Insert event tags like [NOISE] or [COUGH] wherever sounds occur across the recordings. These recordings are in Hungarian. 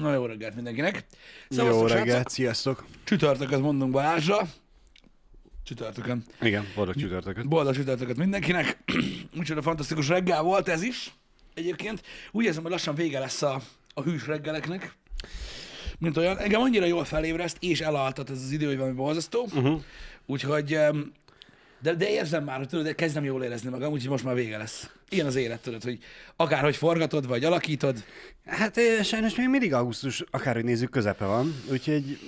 Na jó reggelt mindenkinek. Jó Szevasztok, reggelt, srácok. sziasztok! Csütörtököt mondunk Balázsra. Csütörtökön. Igen, boldog csütörtököt. Boldog csütörtököt mindenkinek. [CLEARS THROAT] Úgyhogy fantasztikus reggel volt ez is. Egyébként úgy érzem, hogy lassan vége lesz a, a hűs reggeleknek. Mint olyan. Engem annyira jól felébreszt, és elaltat ez az idő, hogy valami borzasztó. Uh-huh. Úgyhogy, de, de érzem már, hogy tudod, de kezdem jól érezni magam, úgyhogy most már vége lesz. Ilyen az élet, tudod, hogy akárhogy forgatod, vagy alakítod, Hát sajnos még mindig augusztus, akárhogy nézzük, közepe van, úgyhogy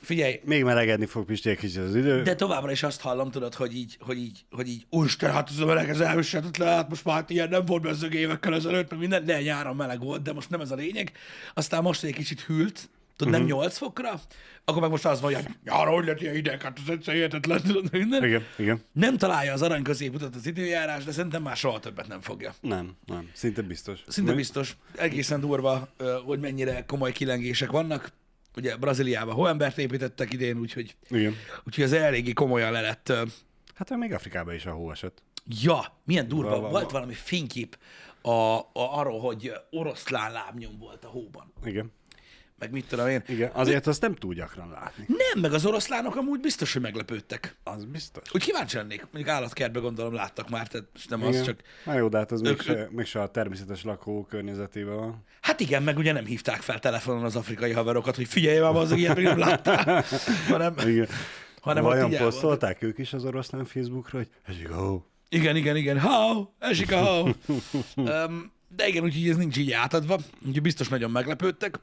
figyelj, még melegedni fog Pisti egy kicsit az idő. De továbbra is azt hallom, tudod, hogy így, hogy így, hogy így, úristen, hát ez a meleg, ez elviselhetetlen, hát most már hát ilyen nem volt bezzeg évekkel ezelőtt, meg minden, de nyáron meleg volt, de most nem ez a lényeg. Aztán most egy kicsit hűlt, tudod, nem 8 fokra, akkor meg most az van, hogy hát hogy lett ilyen hideg, hát ez egyszer hihetetlen, tudod, minden. Igen, igen. Nem találja az arany középutat az időjárás, de szerintem már soha többet nem fogja. Nem, nem, szinte biztos. Szinte biztos, egészen durva, hogy mennyire komoly kilengések vannak. Ugye Brazíliában hóembert építettek idén, úgyhogy, Igen. úgyhogy az eléggé komolyan le lett Hát még Afrikában is a hó esett. Ja, milyen durva. Va- va- Volt va- valami fénykép a, a, arról, hogy oroszlán lábnyom volt a hóban. Igen. Meg mit tudom én. Igen, azért azt nem túl gyakran látni. Nem, meg az oroszlánok amúgy biztos, hogy meglepődtek. Az biztos. Úgy kíváncsi lennék. Mondjuk állatkertbe gondolom láttak már, tehát nem az Igen. csak... Na jó, de hát az még Ők- se, még se a természetes lakó környezetében van. Hát igen, meg ugye nem hívták fel telefonon az afrikai haverokat, hogy figyelj már, az ilyet még nem láttál. [LAUGHS] hanem, Igen. hanem Vajon posztolták ők is az oroszlán Facebookra, hogy esik a. Igen, igen, igen. How? Esik a um, [LAUGHS] de igen, úgyhogy ez nincs így átadva. Úgyhogy biztos nagyon meglepődtek.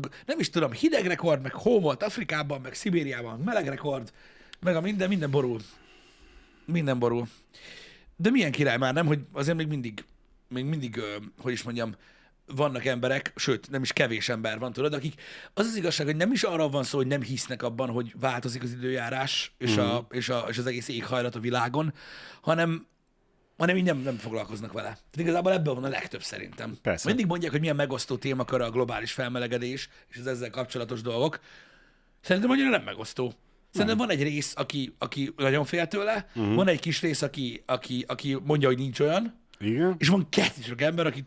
Meg nem is tudom, hideg rekord, meg hó volt Afrikában, meg Szibériában, meleg rekord, meg a minden, minden borul. Minden borul. De milyen király már, nem? Hogy azért még mindig, még mindig, hogy is mondjam, vannak emberek, sőt, nem is kevés ember van, tudod, akik, az az igazság, hogy nem is arra van szó, hogy nem hisznek abban, hogy változik az időjárás és, a, és, a, és az egész éghajlat a világon, hanem hanem így nem, nem foglalkoznak vele. Tehát igazából ebből van a legtöbb szerintem. Persze. Mindig mondják, hogy milyen megosztó témakör a globális felmelegedés és az ezzel kapcsolatos dolgok. Szerintem annyira nem megosztó. Szerintem van egy rész, aki, aki nagyon fél tőle, uh-huh. van egy kis rész, aki, aki, aki mondja, hogy nincs olyan, Igen. és van kettő sok ember, aki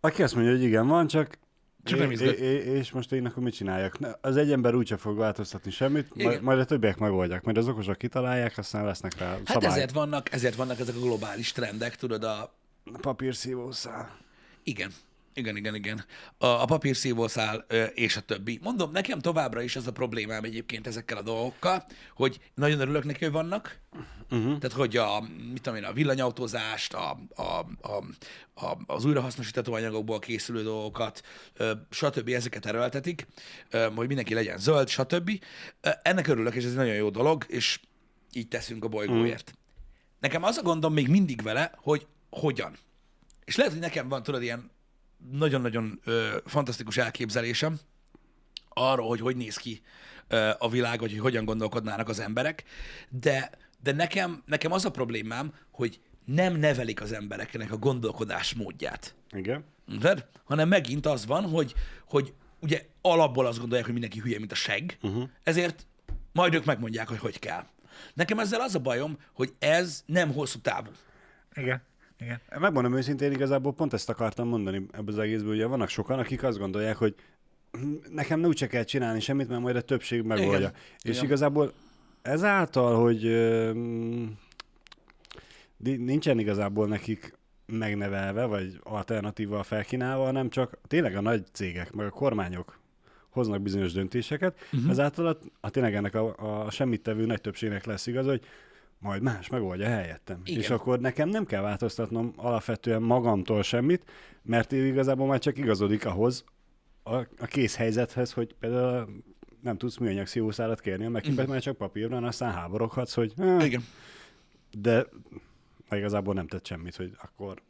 Aki azt mondja, hogy igen, van, csak, Csak nem é- izgat. é- é- és most én akkor mit csináljak? Az egy ember úgyse fog változtatni semmit, Igen. majd, majd a többiek megoldják, majd az okosok kitalálják, aztán lesznek rá Hát szabályok. ezért vannak, ezért vannak ezek a globális trendek, tudod, a, Papírszívószál. Igen. Igen, igen, igen. A, a papírszívószál ö, és a többi. Mondom, nekem továbbra is az a problémám egyébként ezekkel a dolgokkal, hogy nagyon örülök neki, hogy vannak. Uh-huh. Tehát, hogy a, mit tudom én, a villanyautózást, a, a, a, a, az újrahasznosítható anyagokból készülő dolgokat, stb. ezeket erőltetik, hogy mindenki legyen zöld, stb. Ennek örülök, és ez egy nagyon jó dolog, és így teszünk a bolygóért. Nekem az a gondom még mindig vele, hogy hogyan. És lehet, hogy nekem van, tudod, ilyen nagyon-nagyon ö, fantasztikus elképzelésem arról, hogy hogy néz ki ö, a világ, vagy hogy hogyan gondolkodnának az emberek, de, de nekem, nekem az a problémám, hogy nem nevelik az embereknek a gondolkodás módját. Igen. Érted? Hanem megint az van, hogy, hogy ugye alapból azt gondolják, hogy mindenki hülye, mint a seg, uh-huh. ezért majd ők megmondják, hogy hogy kell. Nekem ezzel az a bajom, hogy ez nem hosszú távú. Igen. Igen. Megmondom őszintén, igazából pont ezt akartam mondani ebből az egészből, ugye vannak sokan, akik azt gondolják, hogy nekem ne úgyse kell csinálni semmit, mert majd a többség megoldja. Igen. És Igen. igazából ezáltal, hogy nincsen igazából nekik megnevelve, vagy alternatíva felkínálva, hanem csak tényleg a nagy cégek, meg a kormányok hoznak bizonyos döntéseket, uh-huh. ezáltal a, a tényleg ennek a, a semmit tevő nagy többségnek lesz igaz, hogy majd más megoldja helyettem. Igen. És akkor nekem nem kell változtatnom alapvetően magamtól semmit, mert igazából már csak igazodik ahhoz, a, a kész helyzethez, hogy például nem tudsz műanyag szívószálat kérni, meg uh-huh. már csak papír van, aztán háboroghatsz, hogy eh, Igen. de de igazából nem tett semmit, hogy akkor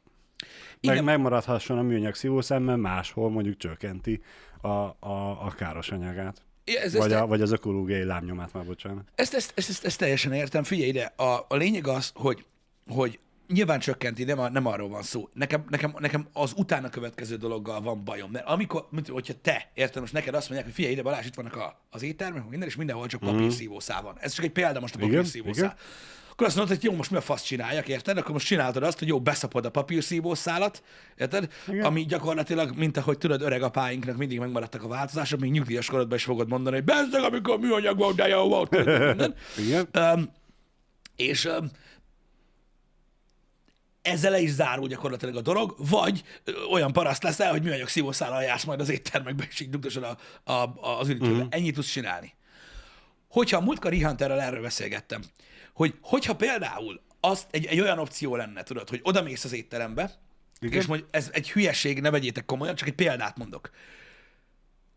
Igen. meg, megmaradhasson a műanyag szívószám, mert máshol mondjuk csökkenti a, a, a káros anyagát. Ez, Vagy, ez, a, vagy az ökológiai lábnyomát már, bocsánat. Ezt, ezt, ezt, ezt, ezt teljesen értem. Figyelj ide, a, a lényeg az, hogy, hogy nyilván csökkenti, nem, a, nem arról van szó. Nekem, nekem, nekem az utána következő dologgal van bajom. Mert amikor, mint, hogyha te, érted, most neked azt mondják, hogy figyelj ide Balázs, itt vannak a, az éttermek, minden, és mindenhol csak papírszívószál van. Ez csak egy példa most a Igen, papírszívószál. igen. Akkor azt mondod, hogy jó, most mi a fasz csináljak, érted? Akkor most csináltad azt, hogy jó, beszapod a papírszívószálat, érted? Igen. Ami gyakorlatilag, mint ahogy tudod, öreg apáinknak mindig megmaradtak a változások, még nyugdíjas korodban is fogod mondani, hogy bezzeg, amikor műanyag volt, de jó volt. Igen. Um, és um, ezzel le is zárul gyakorlatilag a dolog, vagy olyan paraszt leszel, hogy műanyag szívószállal jársz majd az éttermekbe, és így dugdosod a, a, a, az üdítőbe. Uh-huh. Ennyit tudsz csinálni. Hogyha a múltkor Rihunterrel erről beszélgettem, hogy hogyha például azt egy, egy olyan opció lenne, tudod, hogy oda mész az étterembe, Igen. és mondj, ez egy hülyeség, ne vegyétek komolyan, csak egy példát mondok.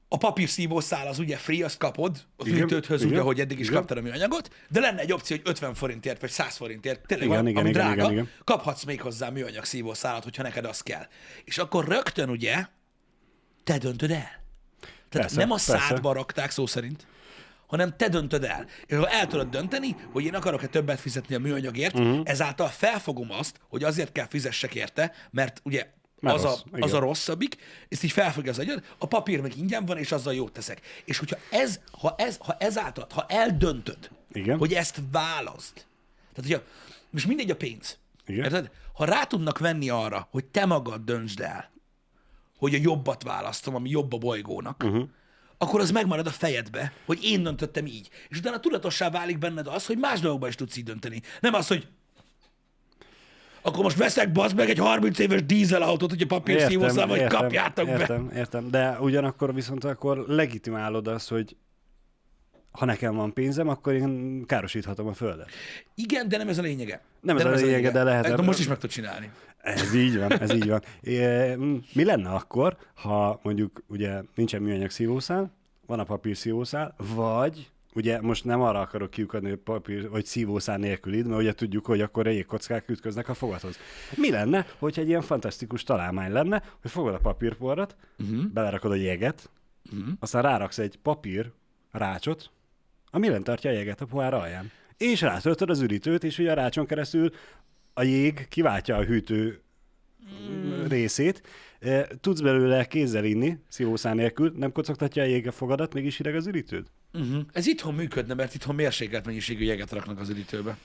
A papírszívószál az ugye free, azt kapod a fűtődhöz, úgy, ahogy eddig is igen. kaptad a műanyagot, de lenne egy opció, hogy 50 forintért vagy 100 forintért, tényleg Igen, van, igen, ami igen, drága, igen, igen. kaphatsz még hozzá műanyag szívószálat, hogyha neked az kell. És akkor rögtön ugye te döntöd el. Tehát Persze, nem a persze. szádba rakták szó szerint, hanem te döntöd el. És ha el tudod dönteni, hogy én akarok-e többet fizetni a műanyagért, uh-huh. ezáltal felfogom azt, hogy azért kell fizessek érte, mert ugye Mert az, rossz, a, az a rosszabbik, ezt így felfogja az agyad, a papír meg ingyen van, és azzal jót teszek. És hogyha ez, ha ez, ha ezáltal, ha eldöntöd, Igen. hogy ezt válaszd, tehát hogyha, most mindegy a pénz, Igen. Érted? Ha rá tudnak venni arra, hogy te magad döntsd el, hogy a jobbat választom, ami jobb a bolygónak, uh-huh. Akkor az megmarad a fejedbe, hogy én döntöttem így. És utána tudatossá válik benned az, hogy más dolgokban is tudsz így dönteni. Nem az, hogy akkor most veszek bazd meg egy 30 éves dízelautót, hogy a papír szívószám, hogy kapjátok be. értem, értem, de ugyanakkor viszont akkor legitimálod azt, hogy ha nekem van pénzem, akkor én károsíthatom a földet. Igen, de nem ez a lényege. Nem ez de a lényege, de lehet ebből- most is meg tud csinálni. Ez így van, ez így van. É, Mi lenne akkor, ha mondjuk ugye nincsen műanyag szívószál, van a papír szívószál, vagy ugye most nem arra akarok kiukadni, hogy papír vagy szívószál nélkülid, mert ugye tudjuk, hogy akkor jégkockák ütköznek a fogathoz. Mi lenne, hogyha egy ilyen fantasztikus találmány lenne, hogy fogod a papírporrat, uh-huh. belerakod a jeget, uh-huh. aztán ráraksz egy papír rácsot, ami lent tartja a jeget a pohár alján. És rátöltöd az üritőt, és ugye a rácson keresztül a jég kiváltja a hűtő mm. részét. E, Tudsz belőle kézzel inni, szívószál nélkül, nem kocogtatja a jég a fogadat, mégis hideg az üritőd? Uh-huh. Ez itthon működne, mert itthon mérsékelt mennyiségű jeget raknak az üdítőbe.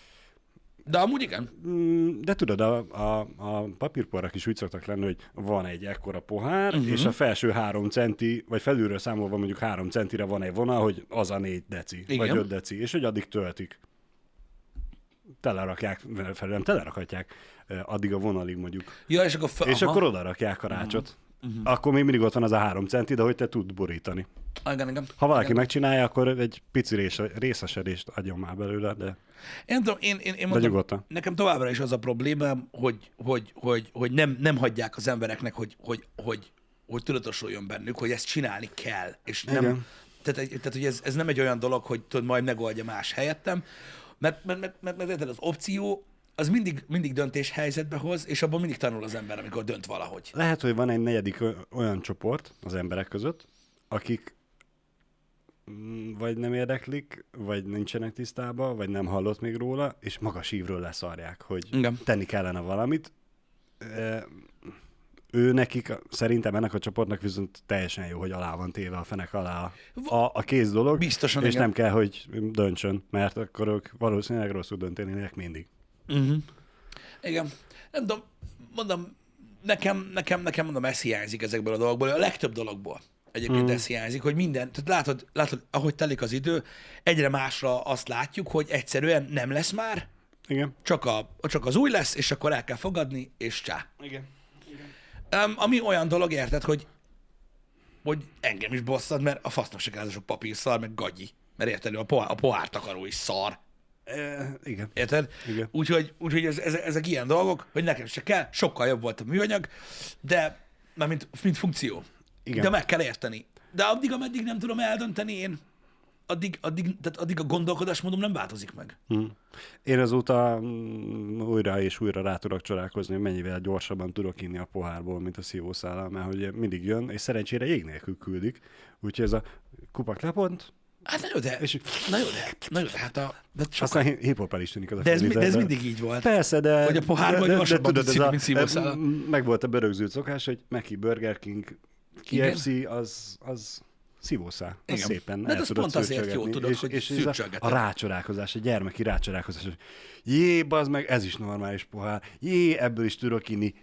De amúgy igen. Mm, De tudod, a, a, a papírporrak is úgy szoktak lenni, hogy van egy ekkora pohár, uh-huh. és a felső három centi, vagy felülről számolva mondjuk három centire van egy vonal, hogy az a négy deci, Igen. vagy öt deci, és hogy addig töltik. Telerakják, felül nem telerakhatják, addig a vonalig mondjuk. Ja, és akkor... Fe... És aha. akkor oda rakják a rácsot. Uh-huh. Akkor még mindig ott van az a három centi, de hogy te tud borítani. Ah, Igen, igen. Ha valaki igen. megcsinálja, akkor egy pici része, részesedést adjon már belőle, de Én, tudom, én, én, én mondom, nyugodtan. nekem továbbra is az a problémám, hogy, hogy, hogy, hogy nem, nem hagyják az embereknek, hogy, hogy, hogy, hogy tudatosuljon bennük, hogy ezt csinálni kell. És nem, Igen. tehát, tehát hogy ez, ez nem egy olyan dolog, hogy tudod, majd megoldja más helyettem, mert, mert, mert, mert, mert az opció az mindig, mindig döntés helyzetbe hoz, és abból mindig tanul az ember, amikor dönt valahogy. Lehet, hogy van egy negyedik olyan csoport az emberek között, akik mm, vagy nem érdeklik, vagy nincsenek tisztában, vagy nem hallott még róla, és magas ívről leszarják, hogy Igen. tenni kellene valamit. E, Ő nekik, szerintem ennek a csoportnak viszont teljesen jó, hogy alá van téve a fenek alá a, a, a kész dolog, Biztosan, és igen. nem kell, hogy döntsön, mert akkor ők valószínűleg rosszul döntenének mindig. Uh-huh. Igen. Nem tudom, mondom, nekem, nekem, nekem mondom, ez hiányzik ezekből a dolgokból, a legtöbb dologból. Egyébként mm. ez hiányzik, hogy minden, tehát látod, látod, ahogy telik az idő, egyre másra azt látjuk, hogy egyszerűen nem lesz már, Igen. csak, a, csak az új lesz, és akkor el kell fogadni, és csá. Igen. Um, ami olyan dolog, érted, hogy, hogy engem is bosszad, mert a fasznak se kell ez a sok papír szar, meg gagyi. Mert érted, a, pohár, a pohártakaró is szar. E, igen. Érted? Igen. Úgyhogy, úgyhogy ez, ez, ezek ilyen dolgok, hogy nekem se kell, sokkal jobb volt a műanyag, de mint, mint funkció. Igen. De meg kell érteni. De addig, ameddig nem tudom eldönteni én, addig, addig, tehát addig a gondolkodásmódom nem változik meg. Hm. Én azóta mm, újra és újra rá tudok csodálkozni, hogy mennyivel gyorsabban tudok inni a pohárból, mint a szívószállal, mert hogy mindig jön, és szerencsére jég nélkül küldik. Úgyhogy ez a kupak lepont, Hát na jó, de, És- na jó, de, na jó, de hát a, de, sokan, Aztán hi- hip-hop el is tűnik az a de, ez, mi- de ez mindig így volt. Persze, de... Hogy a pohárban de gyorsabban tudod, ez a- mint szívószállal. m- Meg volt a berögzült szokás, hogy Meki, Burger King, Igen. KFC, az, az szívószál. Az Igen. szépen De el az tudod pont azért jó, tudod, és, hogy és ez a, a rácsodálkozás, a gyermeki rácsodálkozás, hogy jé, bazd meg, ez is normális pohár, jé, ebből is tudok inni,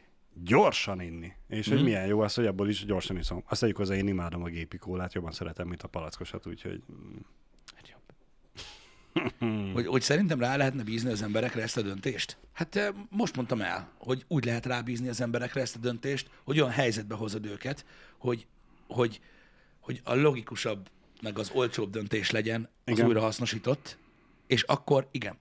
gyorsan inni. És Mhm. hogy milyen jó az, hogy abból is gyorsan iszom. Azt tegyük hozzá, én imádom a gépi kólát, jobban szeretem, mint a palackosat, úgyhogy mm, Hát Hogy, hogy szerintem rá lehetne bízni az emberekre ezt a döntést? Hát eh, most mondtam el, hogy úgy lehet rábízni az emberekre ezt a döntést, hogy olyan helyzetbe hozod őket, hogy, hogy, hogy a logikusabb, meg az olcsóbb döntés legyen az Igen. újrahasznosított, és akkor igen.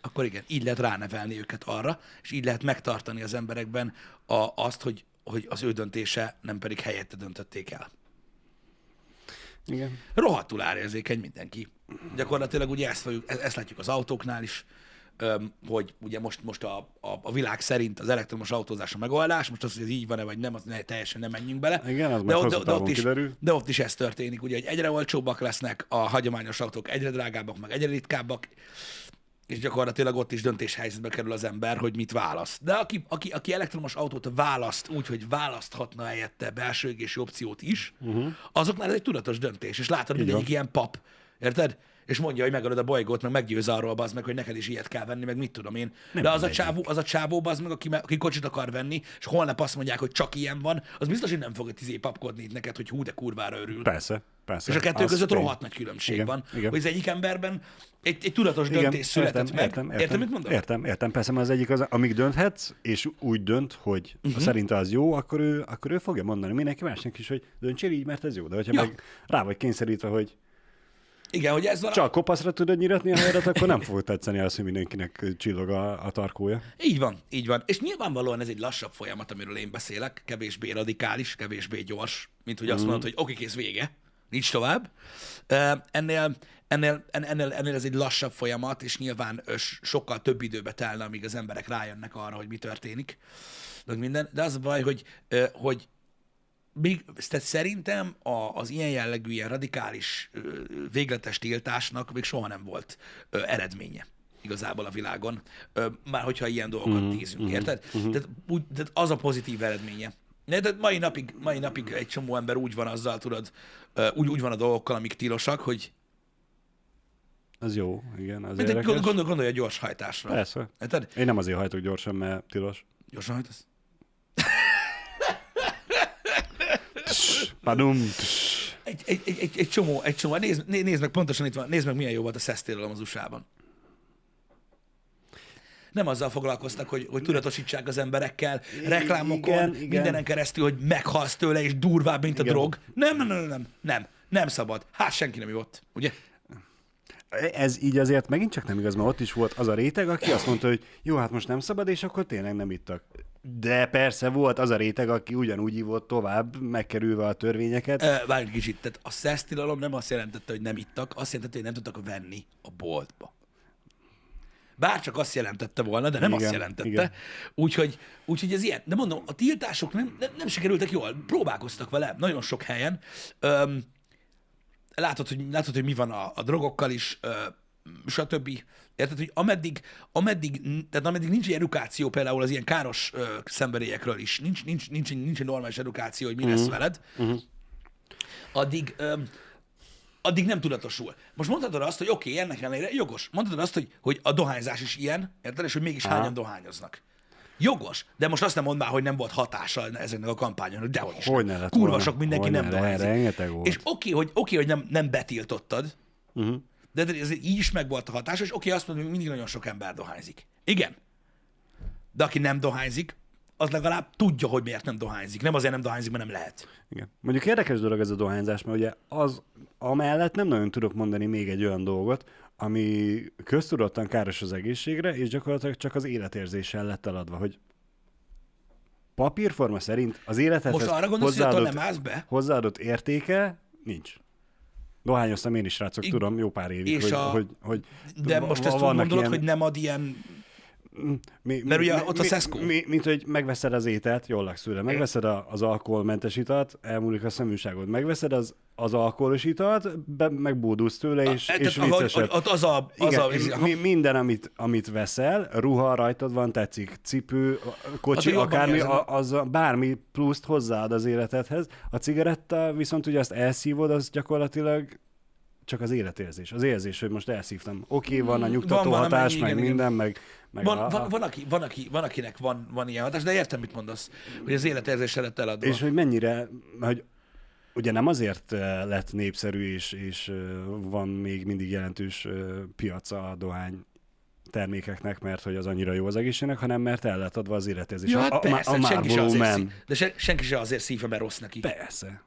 Akkor igen, így lehet ránevelni őket arra, és így lehet megtartani az emberekben a, azt, hogy, hogy az ő döntése nem pedig helyette döntötték el. igen. rohadtul árérzékeny mindenki. Gyakorlatilag ugye ezt, fogjuk, e- ezt látjuk az autóknál is, hogy ugye most, most a, a, a világ szerint az elektromos autózás a megoldás, most az, hogy ez így van-e vagy nem, az ne, teljesen nem menjünk bele. Igen, az de, de, de, ott is, kiderül. de ott is ez történik, ugye, hogy egyre olcsóbbak lesznek a hagyományos autók, egyre drágábbak, meg egyre ritkábbak, és gyakorlatilag ott is döntéshelyzetbe kerül az ember, hogy mit választ. De aki, aki, aki elektromos autót választ úgy, hogy választhatna helyette belső égési opciót is, uh-huh. azoknál ez egy tudatos döntés. És látod, mindegyik van. ilyen pap, érted? És mondja, hogy megadod a bolygót, meg meggyőz arról, az meg, hogy neked is ilyet kell venni, meg mit tudom én. Nem De az a, csávó, az a csávó, az meg, aki, aki kocsit akar venni, és holnap azt mondják, hogy csak ilyen van, az biztos, hogy nem fog egy izé papkodni itt neked, hogy hú, de kurvára örül. Persze, persze. És a kettő Az között tény. rohadt nagy különbség Igen, van. igen. Hogy az egyik emberben egy, egy tudatos döntés született meg. Értem, értem, Érted, mit mondom? Értem, értem. Persze, mert az egyik az, amíg dönthetsz, és úgy dönt, hogy Mhm. uh-huh. szerinte az jó, akkor ő, akkor ő fogja mondani mindenki másnak is, hogy döntsél így, mert ez jó. De hogyha ja. meg rá vagy kényszerítve, hogy Igen, hogy ez van. csak kopaszra tudod nyiratni a helyedet, akkor nem fog tetszeni az, hogy mindenkinek csillog a, a tarkója. Így van, így van. És nyilvánvalóan ez egy lassabb folyamat, amiről én beszélek, kevésbé radikális, kevésbé gyors, mint hogy azt mondod, hogy oké, kész vége, nincs tovább. Ennél, ennél, en- ennél, ennél ez egy lassabb folyamat, és nyilván sokkal több időbe telne, amíg az emberek rájönnek arra, hogy mi történik, meg minden. De az a baj, hogy, hogy még, tehát szerintem a, az ilyen jellegű, ilyen radikális végletes tiltásnak még soha nem volt ö, eredménye igazából a világon, ö, már hogyha ilyen dolgokat mm, nézünk, érted? Tehát, úgy, tehát az a pozitív eredménye. De, de mai, napig, mai napig egy csomó ember úgy van azzal, tudod, úgy, úgy van a dolgokkal, amik tilosak, hogy Az jó, igen, az mint egy, gondol, gondolj a gyors hajtásra. Persze. Érted? Én nem azért hajtok gyorsan, mert tilos. Gyorsan hajtasz? Padum. Egy, egy, egy, egy, egy csomó, egy csomó. Nézd, né- nézd meg, pontosan itt van, nézd meg, milyen jó volt a szesztélelem az USA-ban. Nem azzal foglalkoztak, hogy, hogy tudatosítsák az emberekkel, reklámokon, igen, igen, mindenen keresztül, hogy meghalsz tőle, és durvább, mint a Igen. drog. Nem, nem, nem, nem, nem, nem, szabad. Hát senki nem ott, ugye? Ez így azért megint csak nem igaz, mert ott is volt az a réteg, aki azt mondta, hogy jó, hát most nem szabad, és akkor tényleg nem ittak. De persze volt az a réteg, aki ugyanúgy ívott tovább, megkerülve a törvényeket. Várj kicsit, tehát a szesztilalom nem azt jelentette, hogy nem ittak, azt jelentette, hogy nem tudtak venni a boltba. Bár csak azt jelentette volna, de nem Igen, azt jelentette. igen. Úgyhogy, úgyhogy ez ilyen. De mondom, a tiltások nem, nem, nem sikerültek jól. Próbálkoztak vele nagyon sok helyen. Öm, látod, hogy, látod, hogy mi van a, a drogokkal is, ö, stb. Érted, hogy ameddig, ameddig, tehát ameddig nincs egy edukáció például az ilyen káros ö, szenvedélyekről is, nincs, nincs, nincs, nincs egy normális edukáció, hogy mi lesz veled, addig, öm, addig nem tudatosul. Most mondhatod azt, hogy oké, okay, ennek ellenére jogos. Mondhatod azt, hogy, hogy a dohányzás is ilyen, érted, és hogy mégis Aha. hányan dohányoznak. Jogos, de most azt nem mondd már, hogy nem volt hatása ezeknek a kampányon, de hogy is. Hogy ne lett Kurva volna? sok mindenki Hogy nem ne, dohányzik. És oké, hogy, oké, hogy nem, nem betiltottad, Uh-huh. De ez így is megvolt a hatása, és oké, azt mondom, hogy mindig nagyon sok ember dohányzik. Igen. De aki nem dohányzik, az legalább tudja, hogy miért nem dohányzik. Nem azért nem dohányzik, mert nem lehet. Igen. Mondjuk érdekes dolog ez a dohányzás, mert ugye az amellett nem nagyon tudok mondani még egy olyan dolgot, ami köztudottan káros az egészségre, és gyakorlatilag csak az életérzéssel lett eladva, hogy papírforma szerint az élethez Most arra gondolsz, hogy hozzáadott, nem állsz be? hozzáadott értéke nincs. Dohányoztam én is, srácok, tudom, jó pár évig, és hogy, a- hogy, hogy De most ezt úgy gondolod, ilyen- hogy nem ad ilyen Mi, Mert ugye mi- ott a mi- Tesco. Mi, mint hogy megveszed az ételt, jól laksz tőle, megveszed a, az alkoholmentes italt, elmúlik a szeműságod, megveszed az, az alkoholos italt, be, megbódulsz tőle, és, Tehát, és ahogy- viccesebb. ott az a... Az Igen, a, mi, minden, amit, amit veszel, ruha rajtad van, tetszik, cipő, kocsi, Hát, jobban akármi, a, az a, bármi pluszt hozzáad az életedhez. A cigaretta viszont ugye azt elszívod, az gyakorlatilag csak az életérzés. Az érzés, hogy most elszívtam. Oké, okay, van a nyugtató Hmm, Van hatás, meg igen, igen. minden, meg, meg Van, a, van, a, van, aki, van, aki, van, akinek van, van ilyen hatás, de értem, mit mondasz, hogy az életérzésre lett eladva. És hogy mennyire, hogy ugye nem azért eh, lett népszerű, és, és eh, van még mindig jelentős eh, piaca a dohány termékeknek, mert hogy az annyira jó az egészségnek, hanem mert el lett adva az életérzés. ja, hát a, a, persze, a senki se azért szív, de se, senki se azért szívja, mert rossz neki. Persze.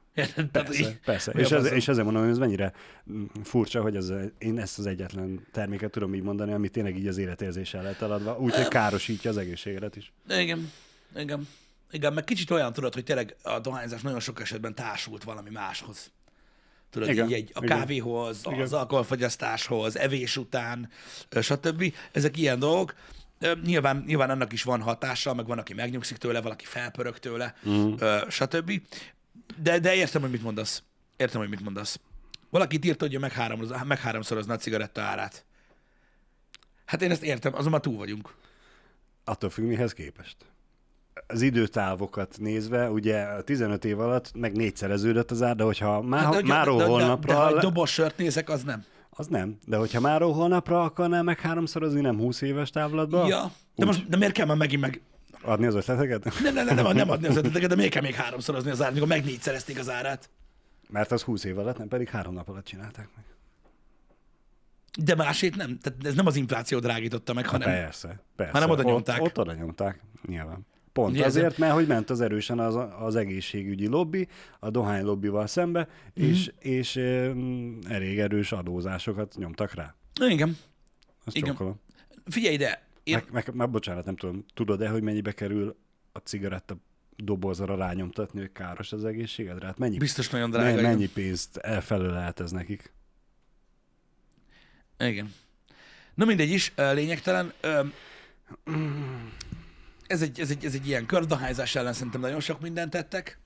Persze, így- persze. És, faszom? és ezért mondom, hogy ez mennyire mm, furcsa, hogy ez, én ezt az egyetlen terméket tudom így mondani, ami tényleg így az életérzéssel lett eladva, úgyhogy károsítja az egészségedet is. Igen, igen. Igen, meg kicsit olyan tudod, hogy tényleg a dohányzás nagyon sok esetben társult valami máshoz. Tudod, Igen, így egy, a igen. kávéhoz, Igen. az alkoholfogyasztáshoz, evés után, stb. Ezek ilyen dolgok. Nyilván, nyilván annak is van hatása, meg van, aki megnyugszik tőle, valaki felpörög tőle, uh. stb. De, de értem, hogy mit mondasz. Értem, hogy mit mondasz. Valaki írta, hogy meg, háromroz, meg háromszorozna a cigaretta árát. Hát én ezt értem, azon már túl vagyunk. Attól függ, mihez képest. Az időtávokat nézve, ugye a 15 év alatt meg négyszereződött az ár, de hogyha má, Hát, de, máról de, de, holnapra... de, de, ha egy le- dobos sört nézek, az nem. Az nem. De hogyha máról holnapra akarnál meg háromszorozni, nem 20 éves távlatban, Ja. De, most, de miért kell már megint meg... adni az ötleteket? [LAUGHS] Nem, nem, nem, nem, nem adni az ötleteket, de miért kell még háromszorozni az árát, amikor meg négyszerezték az árát? Mert az 20 év alatt, nem pedig három nap alatt csinálták meg. De másét nem. Tehát ez nem az infláció drágította meg, hanem... Persze, persze. Hanem oda nyomták. Ott, ott oda nyomták, nyilván. Pont Ugye azért, mert hogy ment az erősen az, az egészségügyi lobby, a dohány lobbival szembe, Mhm. és, és um, elég erős adózásokat nyomtak rá. Igen. Azt Igen. csókolom. Figyelj ide. Én... Meg, meg, meg, bocsánat, nem tudom, tudod-e, hogy mennyibe kerül a cigaretta dobozra rányomtatni, hogy káros az egészségedre? Hát mennyi, Biztos nagyon mennyi, drága. igen. mennyi pénzt elfelől lehet ez nekik? Igen. Na mindegy is, lényegtelen. Ez egy, ez egy, ez egy ilyen kördohányzás ellen szerintem nagyon sok mindent tettek,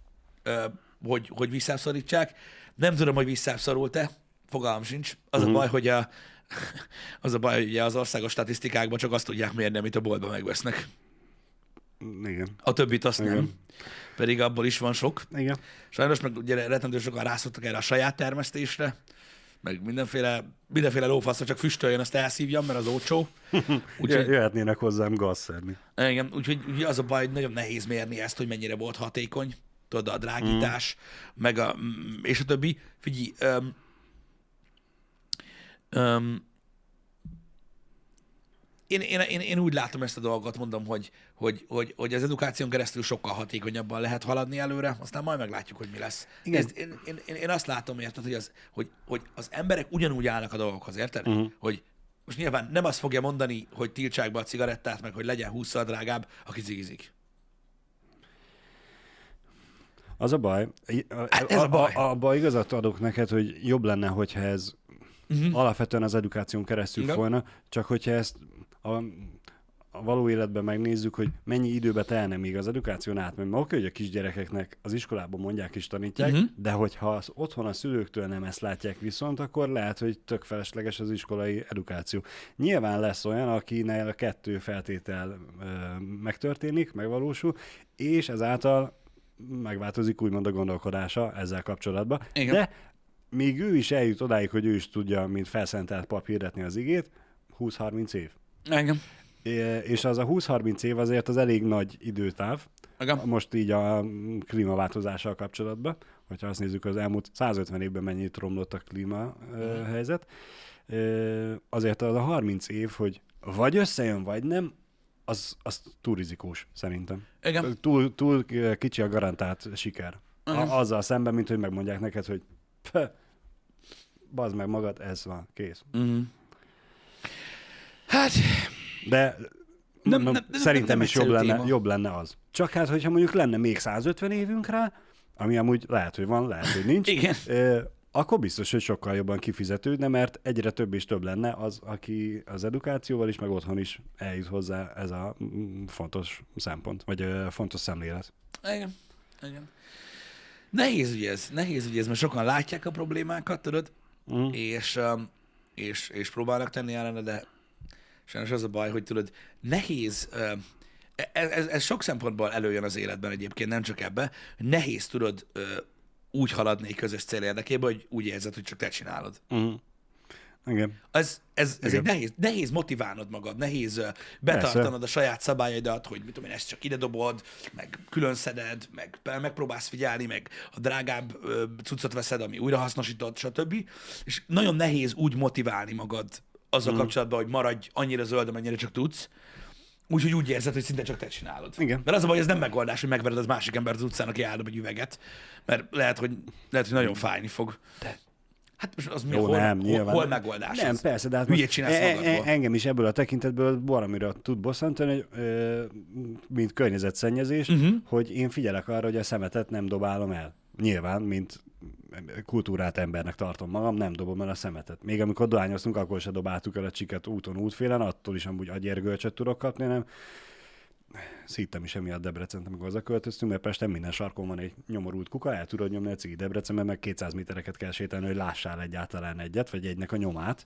hogy, hogy visszaszorítsák. Nem tudom, hogy visszaszorult-e, fogalmam sincs. Az Mhm. a baj, hogy a, [LAUGHS] az a baj, hogy ugye az országos statisztikákban csak azt tudják mérni, amit a boltban megvesznek. Igen. A többit azt nem. Igen. Pedig abból is van sok. Igen. Sajnos meg ugye rettentő sokan rászoktak erre a saját termesztésre, meg mindenféle, mindenféle lófasz, csak füstöljön, azt elszívjam, mert az olcsó. [LAUGHS] Úgyhogy... Jöhetnének hozzám gazszerni. igen, úgyhogy ugye az a baj, hogy nagyon nehéz mérni ezt, hogy mennyire volt hatékony. Tudod, a drágítás, mm. meg a, mm, és a többi. Figyelj, um, én, én, én, én, úgy látom ezt a dolgot, mondom, hogy, hogy, hogy, hogy az edukáción keresztül sokkal hatékonyabban lehet haladni előre, aztán majd meglátjuk, hogy mi lesz. Igen. Ez, én, én, én, én azt látom, érted, hogy az, hogy, hogy az emberek ugyanúgy állnak a dolgokhoz, érted? Uh-huh. Hogy most nyilván nem azt fogja mondani, hogy tiltsák be a cigarettát, meg hogy legyen 20 drágább, aki cigizik. Az a baj, a, Hát ez a baj. A, a, abba igazat adok neked, hogy jobb lenne, hogyha ez uh-huh. alapvetően az edukáción keresztül Igen. folyna, csak hogyha ezt a, a való életben megnézzük, hogy mennyi időbe telne még az edukáción átmegy. Mert oké, hogy a kisgyerekeknek az iskolában mondják és tanítják, uh-huh. de hogyha az otthon a szülőktől nem ezt látják viszont, akkor lehet, hogy tök felesleges az iskolai edukáció. Nyilván lesz olyan, akinél a kettő feltétel ö, megtörténik, megvalósul, és ezáltal megváltozik úgymond a gondolkodása ezzel kapcsolatban. Igen. De még ő is eljut odáig, hogy ő is tudja, mint felszentelt pap hirdetni az igét, 20-30 év. Engem. É- És az a 20-30 év azért az elég nagy időtáv, Engem. most így a klímaváltozással kapcsolatban, hogyha azt nézzük, az elmúlt 150 évben mennyit romlott a klíma ö, helyzet, azért az a 30 év, hogy vagy összejön, vagy nem, az, az túl rizikós, szerintem. Igen. Túl, túl kicsi a garantált siker. A, azzal szemben, mint hogy megmondják neked, hogy [LAUGHS] bazd meg magad, ez van, kész. Mm. Hát, De Nem- nem, szerintem nem is jobb lenne, téma. jobb lenne az. Csak hát, hogyha mondjuk lenne még 150 évünk rá, ami amúgy lehet, hogy van, lehet, hogy nincs. [LAUGHS] Igen. ö, akkor biztos, hogy sokkal jobban kifizetődne, mert egyre több és több lenne az, aki az edukációval is, meg otthon is eljut hozzá ez a fontos szempont, vagy fontos szemlélet. Igen. Igen. Nehéz ugye ez, nehéz ugye ez, mert sokan látják a problémákat, tudod, Mm. és, um, és, és próbálnak tenni ellene, de sajnos az a baj, hogy tudod, nehéz, um, ez, ez, ez sok szempontból előjön az életben egyébként, nem csak ebbe, nehéz tudod úgy haladni egy közös cél érdekében, hogy úgy érzed, hogy csak te csinálod. Mm. Igen. Ez, ez, ez Igen. egy nehéz, nehéz motiválnod magad, nehéz betartanod Persze. a saját szabályaidat, hogy mit tudom én, ezt csak ide dobod, meg külön szeded, meg megpróbálsz figyelni, meg a drágább ö, cuccot veszed, ami újrahasznosított, stb. És nagyon nehéz úgy motiválni magad azzal mm. kapcsolatban, hogy maradj annyira zöld, amennyire csak tudsz, úgyhogy úgy érzed, hogy szinte csak te csinálod. Igen. Mert az a baj, ez nem megoldás, hogy megvered az másik embert az utcán, aki eldob egy üveget, mert lehet, hogy, lehet, hogy nagyon fájni fog. De hát most az mi, Jó, hol, nem, hol, nyilván. hol megoldás Nem, az? persze, de hát Hülyét csinálsz e- e- magadból. engem is ebből a tekintetből valamire tud bosszantani, hogy, ö, mint környezetszennyezés, uh-huh. hogy én figyelek arra, hogy a szemetet nem dobálom el. Nyilván, mint kultúrát embernek tartom magam, nem dobom el a szemetet. Még amikor dohányoztunk, akkor se dobáltuk el a csiket úton, útfélen, attól is amúgy agyérgölcsöt tudok kapni, nem szítem is emiatt Debrecent, amikor hazaköltöztünk, mert Pesten minden sarkon van egy nyomorult kuka, el tudod nyomni a cigi Debrecenben, meg 200 métereket kell sétálni, hogy lássál egyáltalán egyet, vagy egynek a nyomát.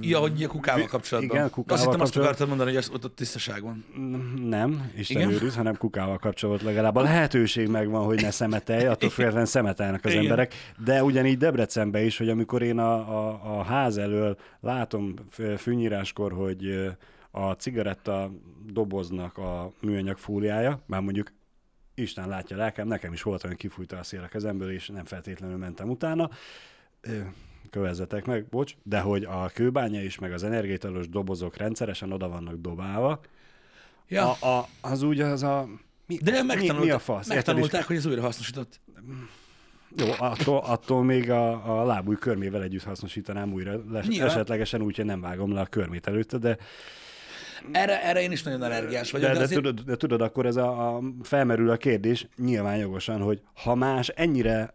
Ja, hogy a kukával kapcsolatban. Igen, kukával Azt hittem azt akartad mondani, hogy az, ott, ott tisztaság van. Nem, Isten Igen? őriz, hanem kukával kapcsolatban legalább a lehetőség megvan, hogy ne szemetelj, attól függetlenül szemetelnek az Igen. emberek. De ugyanígy Debrecenben is, hogy amikor én a, a, a ház elől látom fűnyíráskor, hogy a cigaretta doboznak a műanyag fóliája, már mondjuk Isten látja lelkem, nekem is volt olyan kifújta a szél a kezemből, és nem feltétlenül mentem utána. Kövezzetek meg, bocs, de hogy a kőbánya is, meg az energiaitalos dobozok rendszeresen oda vannak dobálva, Ja. a, a, az úgy az a... Mi, De mi, megtanulták, mi a fasz? Megtanulták hogy ez újra hasznosított. Jó, attól, attól még a, a lábúj körmével együtt hasznosítanám újra, les, esetlegesen úgy, hogy nem vágom le a körmét előtte, de, Erre, erre én is nagyon allergiás vagyok. de, De, de, azért... tudod, de tudod, akkor ez a, a, felmerül a kérdés nyilván jogosan, hogy ha más ennyire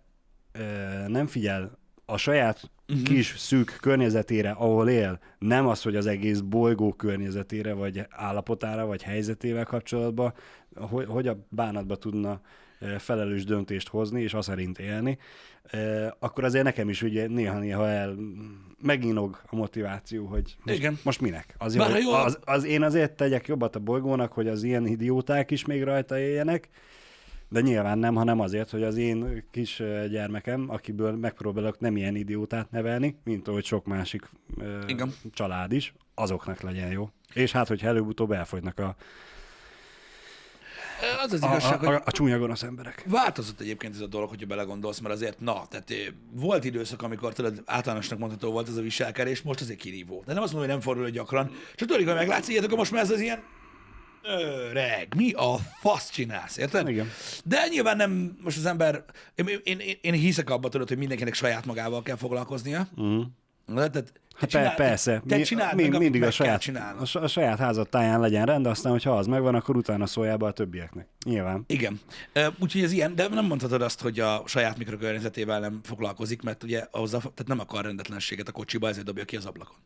e, nem figyel a saját uh-huh. kis szűk környezetére, ahol él, nem az, hogy az egész bolygó környezetére, vagy állapotára, vagy helyzetével kapcsolatban, hogy, hogy a bánatba tudna felelős döntést hozni, és az szerint élni, akkor azért nekem is ugye néha-néha el meginog a motiváció, hogy most, Igen. most minek? Azért, Bár jól- az, az, én azért tegyek jobbat a bolygónak, hogy az ilyen idióták is még rajta éljenek, de nyilván nem, hanem azért, hogy az én kis gyermekem, akiből megpróbálok nem ilyen idiótát nevelni, mint ahogy sok másik ö, Igen. család is, azoknak legyen jó. És hát, hogy előbb-utóbb elfogynak a, Az az a, igazság, a, hogy a, a csúnya gonosz emberek. Változott egyébként ez a dolog, hogyha belegondolsz, mert azért, na, tehát eh, volt időszak, amikor tudod, általánosnak mondható volt ez a viselkedés, most azért kirívó. De nem azt mondom, hogy nem fordul elő gyakran. Csak tudod, hogy meglátsz ilyet, akkor most már ez az ilyen öreg, mi a fasz csinálsz, érted? Igen. De nyilván nem, most az ember, én, én, én, én hiszek abban, tudod, hogy mindenkinek saját magával kell foglalkoznia. Uh-huh. Tehát, te Hát csinál- per, persze, te mi, csináld mi, meg, mindig a saját, a, a saját házad táján legyen rend, aztán, hogyha az megvan, akkor utána szóljál be a többieknek. Nyilván. Igen. Úgyhogy ez ilyen, de nem mondhatod azt, hogy a saját mikrokörnyezetével nem foglalkozik, mert ugye a, tehát nem akar rendetlenséget a kocsiba, ezért dobja ki az ablakon.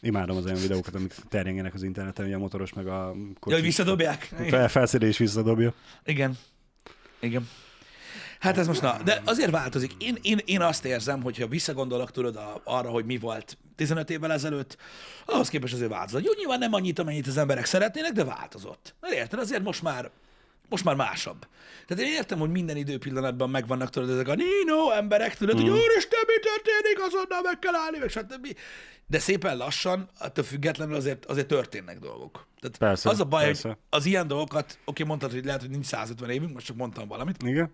Imádom az olyan videókat, amik terjengenek az interneten, hogy a motoros meg a Ja, kocsis. hogy visszadobják? Fel, felszedés visszadobja. Igen. Igen. Hát ez most na, de azért változik. Én, én, én azt érzem, hogyha visszagondolok tudod a, arra, hogy mi volt 15 évvel ezelőtt, ahhoz képest azért változott. Jó, nyilván nem annyit, amennyit az emberek szeretnének, de változott. Mert érted, azért most már most már másabb. Tehát én értem, hogy minden időpillanatban megvannak tudod ezek a Nino emberek, tudod, mm. hogy úristen, mi történik, azonnal meg kell állni, meg stb. De szépen lassan, attól függetlenül azért, azért történnek dolgok. Tehát Persze, az a baj, persze. hogy az ilyen dolgokat, oké, mondtad, hogy lehet, hogy nincs 150 évünk, most csak mondtam valamit, Igen.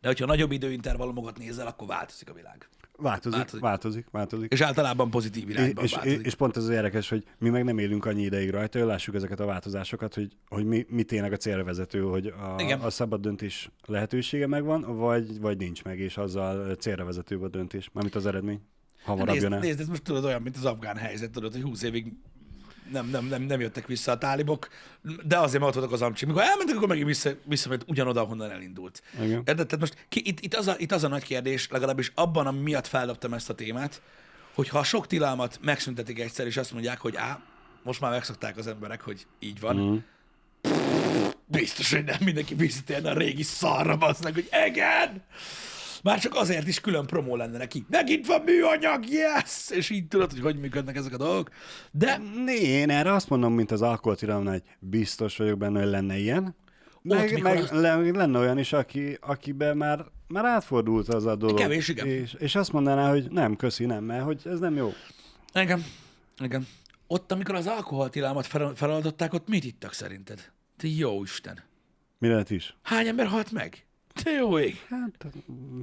De hogyha nagyobb időintervallumokat nézel, akkor változik a világ. Változik, Változik. változik, változik. És általában pozitív irányban És, és, változik. és pont ez az érdekes, hogy mi meg nem élünk annyi ideig rajta, hogy lássuk ezeket a változásokat, hogy, hogy mi, mi tényleg a célra vezető, hogy a, Igen. a szabad döntés lehetősége megvan, vagy, vagy nincs meg, és azzal célra vezetőbb a döntés, mármint az eredmény. Hamarabb nézd, jön el. nézd, ez most tudod olyan, mint az afgán helyzet, tudod, hogy 20 évig nem, nem, nem, nem jöttek vissza a tálibok, de azért már ott voltak az amcsik. Mikor elmentek, akkor megint vissza, visszament ugyanoda, honnan elindult. Igen. Tehát most ki, itt, itt, az a, itt az a nagy kérdés, legalábbis abban, ami miatt feldobtam ezt a témát, hogy ha a sok tilalmat megszüntetik egyszer, és azt mondják, hogy á, most már megszokták az emberek, hogy így van, Mhm. biztos, hogy nem mindenki visszatérne a régi szarra, bazdnak, hogy igen! Már csak azért is külön promó lenne neki. Megint van műanyag, yes! És így tudod, hogy hogy működnek ezek a dolgok. De én erre azt mondom, mint az alkoholtilalomnál, hogy biztos vagyok benne, hogy lenne ilyen. Meg, mikor meg azt- le, lenne olyan is, aki, akiben már, már átfordult az a dolog. Kevés, igen. És, és azt mondaná, hogy nem, köszi, nem, mert hogy ez nem jó. igen, igen. Ott, amikor az alkoholtilalmat fel, feloldották, ott mit ittak szerinted? Te jó Isten. Mi lehet is? Hány ember halt meg? Te jó ég. Hát, mm,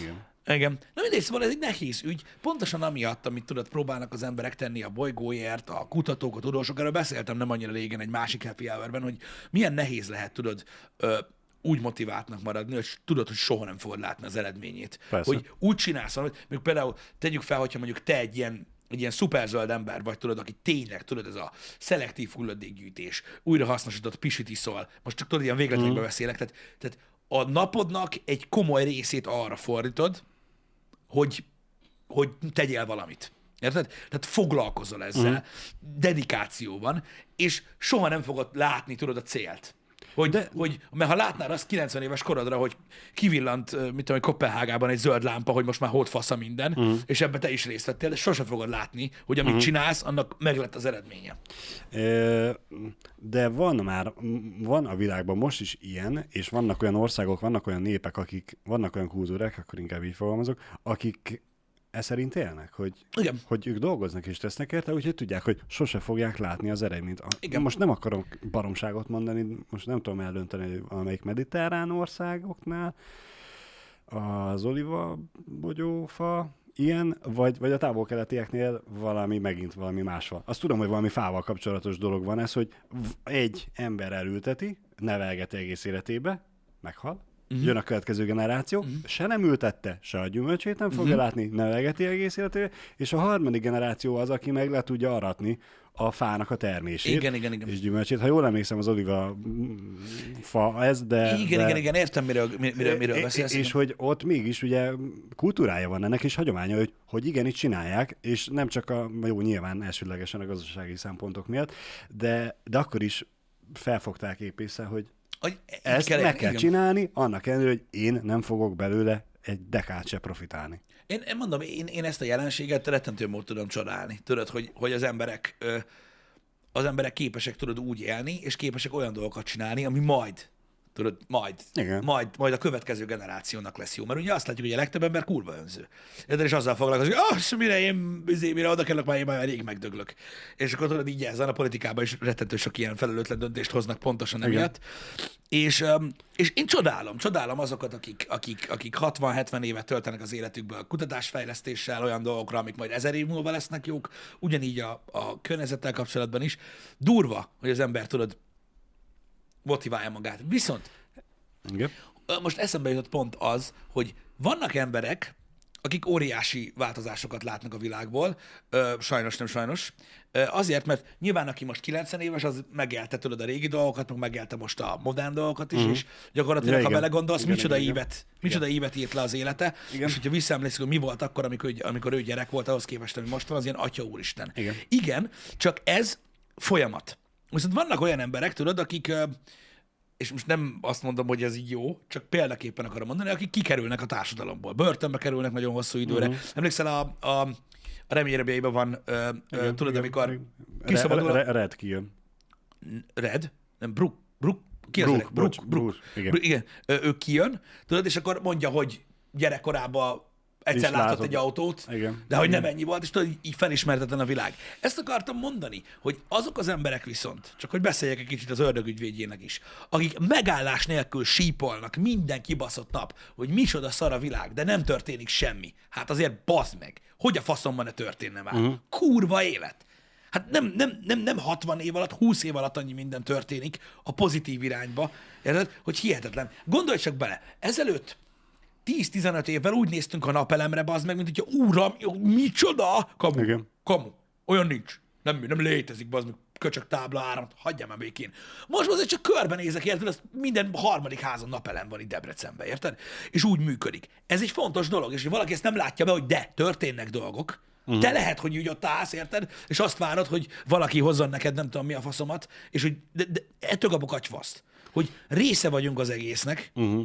igen. Igen. Na mindegy, szóval ez egy nehéz ügy, pontosan amiatt, amit tudod, próbálnak az emberek tenni a bolygóért, a kutatók, a tudósok, erről beszéltem nem annyira régen egy másik happy hour hogy milyen nehéz lehet, tudod, ö, úgy motiváltnak maradni, hogy tudod, hogy soha nem fogod látni az eredményét. Persze. Hogy úgy csinálsz valamit, mondjuk például tegyük fel, hogyha mondjuk te egy ilyen egy ilyen szuperzöld ember vagy, tudod, aki tényleg, tudod, ez a szelektív hulladékgyűjtés, újrahasznosított pisit iszol, most csak tudod, ilyen végletekbe Mhm. beszélek, tehát, tehát a napodnak egy komoly részét arra fordítod, hogy, hogy tegyél valamit. Érted? Tehát foglalkozol ezzel, uh-huh. dedikáció van, és soha nem fogod látni, tudod, a célt. Hogy, De... Hogy, mert ha látnál azt 90 éves korodra, hogy kivillant, mit tudom, Kopenhágában egy zöld lámpa, hogy most már hót fasza minden, uh-huh. és ebbe te is részt vettél, de sose fogod látni, hogy amit uh-huh. csinálsz, annak meg lett az eredménye. De van már, van a világban most is ilyen, és vannak olyan országok, vannak olyan népek, akik, vannak olyan kultúrák, akkor inkább így fogalmazok, akik e szerint élnek, hogy, Igen. hogy ők dolgoznak és tesznek érte, úgyhogy tudják, hogy sose fogják látni az eredményt. Igen. Most nem akarok baromságot mondani, most nem tudom eldönteni, hogy valamelyik mediterrán országoknál az oliva bogyófa ilyen, vagy, vagy a távol-keletieknél valami, megint valami más van. Azt tudom, hogy valami fával kapcsolatos dolog van ez, hogy egy ember elülteti, nevelgeti egész életébe, meghal, uh-huh. jön a következő generáció, uh-huh. se nem ültette, se a gyümölcsét nem fogja uh-huh. látni, nevelgeti egész életébe, és a harmadik generáció az, aki meg le tudja aratni a fának a termését. Igen, igen, igen. És gyümölcsét. Ha jól emlékszem, az oliva mm, fa ez, de... Igen, de... igen, igen, értem, miről, mi- miről, miről beszélsz. És hogy ott mégis ugye kultúrája van ennek, és hagyománya, hogy, hogy igen, itt csinálják, és nem csak a, jó, nyilván elsődlegesen a gazdasági szempontok miatt, de, de akkor is felfogták épp észre, hogy Hogy ezt kell- meg kell igen. csinálni, annak ellenére, hogy én nem fogok belőle egy dekát se profitálni. Én, én mondom, én, én ezt a jelenséget rettentő módon tudom csodálni. Tudod, hogy, hogy az emberek az emberek képesek tudod úgy élni, és képesek olyan dolgokat csinálni, ami majd, tudod, majd, Igen. majd, majd a következő generációnak lesz jó. Mert ugye azt látjuk, hogy a legtöbb ember kurva önző. Érted, és azzal foglalkozik, hogy ah, mire én, izé, mire oda kellek, már én már rég megdöglök. És akkor tudod, így ezen a politikában is rettentő sok ilyen felelőtlen döntést hoznak pontosan emiatt. És, és én csodálom, csodálom azokat, akik, akik, akik 60-70 évet töltenek az életükből kutatásfejlesztéssel, olyan dolgokra, amik majd ezer év múlva lesznek jók, ugyanígy a, a környezettel kapcsolatban is. Durva, hogy az ember tudod motiválja magát. Viszont Igen. Most eszembe jutott pont az, hogy vannak emberek, akik óriási változásokat látnak a világból, ö, sajnos, nem sajnos, ö, azért, mert nyilván aki most 90 éves, az megélte tőled a régi dolgokat, meg megélte most a modern dolgokat is, uh-huh. és gyakorlatilag, Ja, ha igen. belegondolsz, Igen, micsoda, igen, igen. évet, micsoda évet írt le az élete, Igen. és hogyha visszaemlékszik, hogy mi volt akkor, amikor, ő- amikor ő gyerek volt, ahhoz képest, ami most van, az ilyen atya úristen. Igen. Igen, csak ez folyamat. Viszont vannak olyan emberek, tudod, akik, és most nem azt mondom, hogy ez így jó, csak példaképpen akarom mondani, akik kikerülnek a társadalomból. Börtönbe kerülnek nagyon hosszú időre. Uh-huh. Emlékszel, a, a, a reményrebjeiben van, ö, ö, tudod, amikor Re- kiszabadul a... Re- Red kijön. Red? Nem, Brook. Brook? Ki az Brook, öreg? Brook, bocs, Brook. Brook, igen. Brook, igen. Ö, ő kijön, tudod, és akkor mondja, hogy gyerekkorában egyszer látott látott. egy autót, Igen. de hogy nem Igen. ennyi volt, és tudod, így felismertetlen a világ. Ezt akartam mondani, hogy azok az emberek viszont, csak hogy beszéljek egy kicsit az ördögügyvédjének is, akik megállás nélkül sípolnak minden kibaszott nap, hogy micsoda szar a világ, de nem történik semmi. Hát azért bazd meg. Hogy a faszomban ne történne már? Uh-huh. Kurva élet. Hát nem, nem, nem, nem 60 év alatt, 20 év alatt annyi minden történik a pozitív irányba, érted? hogy hihetetlen. Gondolj csak bele, ezelőtt 10-15 évvel úgy néztünk a napelemre, bazd meg, mint hogyha úram, micsoda? Kamu. Igen. Kamu. Olyan nincs. Nem, nem létezik, az meg köcsök tábla áramot, hagyjam már békén. Most azért csak körbenézek, érted? Ez minden harmadik házon napelem van itt Debrecenben, érted? És úgy működik. Ez egy fontos dolog, és hogy valaki ezt nem látja be, hogy de, történnek dolgok, Uh-huh. Te lehet, hogy úgy ott állsz, érted? És azt várod, hogy valaki hozzon neked nem tudom mi a faszomat, és hogy de, de ettől kapok agyfaszt, hogy része vagyunk az egésznek, uh-huh.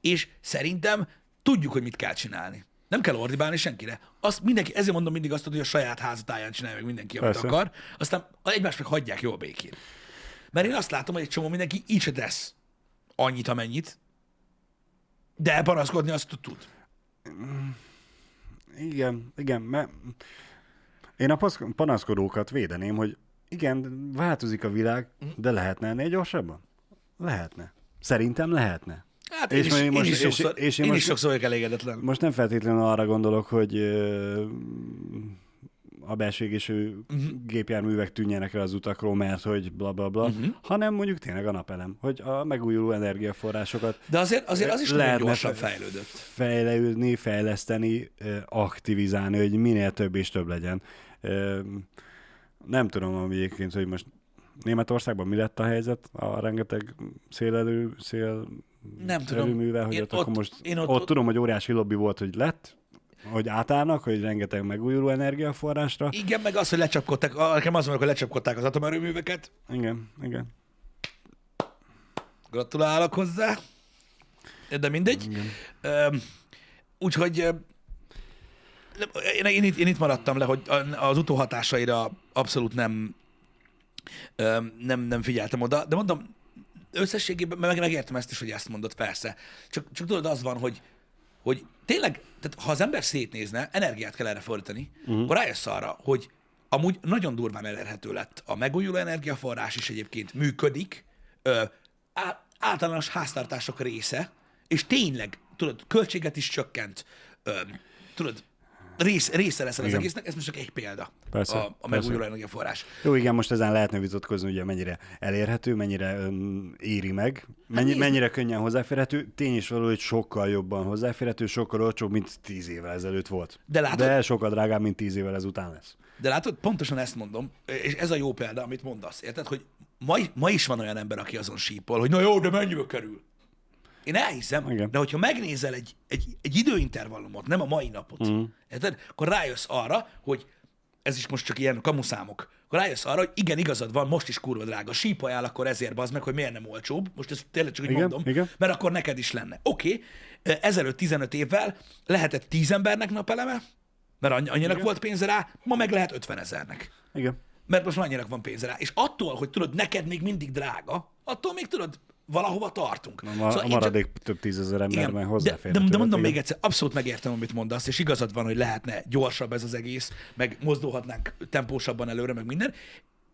És szerintem tudjuk, hogy mit kell csinálni. Nem kell ordibálni senkire. Azt mindenki, ezért mondom mindig azt, hogy a saját házatáján csinálja meg mindenki, amit Persze. akar. Aztán egymást meg hagyják jól békén. Mert én azt látom, hogy egy csomó mindenki így se tesz annyit, amennyit, de panaszkodni azt tud. Igen, igen, mert én a panaszkodókat védeném, hogy igen, változik a világ, de lehetne ennél gyorsabban? Lehetne. Szerintem lehetne. Hát és én, is, most, én is sokszor, és, és én, én most, is sokszor vagyok elégedetlen. Most nem feltétlenül arra gondolok, hogy a belső égésű uh-huh. gépjárművek tűnjenek el az utakról, mert hogy bla bla bla, uh-huh. hanem mondjuk tényleg a napelem, hogy a megújuló energiaforrásokat De azért, azért az is nagyon gyorsan fejlődött. Fejlődni, fejleszteni, aktivizálni, hogy minél több és több legyen. Nem tudom ami egyébként, hogy most Németországban mi lett a helyzet a rengeteg szélelő, szél nem tudom. Hogy ott, ott, akkor most én ott, ott, ott, tudom, hogy óriási lobby volt, hogy lett, hogy átállnak, hogy rengeteg megújuló energiaforrásra. Igen, meg az, hogy lecsapkodták, nekem az hogy lecsapkodták az atomerőműveket. Igen, igen. Gratulálok hozzá. De mindegy. úgyhogy én, én, itt, én itt maradtam le, hogy az utóhatásaira abszolút nem, nem, nem figyeltem oda, de mondom, összességében meg, megértem ezt is, hogy ezt mondod, persze. Csak, csak tudod, az van, hogy, hogy tényleg, tehát ha az ember szétnézne, energiát kell erre fordítani, uh-huh. akkor rájössz arra, hogy amúgy nagyon durván elérhető lett. A megújuló energiaforrás is egyébként működik, ö, általános háztartások része, és tényleg, tudod, költséget is csökkent, ö, tudod, rész, része lesz az egésznek, ez most csak egy példa persze, a, a megújuló energiaforrás. Jó, igen, most ezen lehetne vitatkozni, ugye mennyire elérhető, mennyire um, éri meg, mennyi, hát mennyire könnyen hozzáférhető. Tény is való, hogy sokkal jobban hozzáférhető, sokkal olcsóbb, mint tíz évvel ezelőtt volt. De, látod, De sokkal drágább, mint tíz évvel ezután lesz. De látod, pontosan ezt mondom, és ez a jó példa, amit mondasz, érted, hogy ma, ma is van olyan ember, aki azon sípol, hogy na jó, de mennyibe kerül? Én elhiszem, Igen. de hogyha megnézel egy, egy, egy időintervallumot, nem a mai napot, mm. érted? akkor rájössz arra, hogy ez is most csak ilyen kamuszámok, akkor rájössz arra, hogy igen, igazad van, most is kurva drága. Sípajál akkor ezért bazd meg, hogy miért nem olcsóbb. Most ezt tényleg csak így igen, mondom, igen. mert akkor neked is lenne. Oké, okay, ezelőtt 15 évvel lehetett 10 embernek napeleme, mert annyinak igen. volt pénze rá, ma meg lehet 50 ezernek. Igen. Mert most annyinak van pénze rá. És attól, hogy tudod, neked még mindig drága, attól még tudod, valahova tartunk. A, ma, szóval a maradék csak... több tízezer ember már hozzáférhető. De, de, de mondom igen. még egyszer, abszolút megértem, amit mondasz, és igazad van, hogy lehetne gyorsabb ez az egész, meg mozdulhatnánk tempósabban előre, meg minden.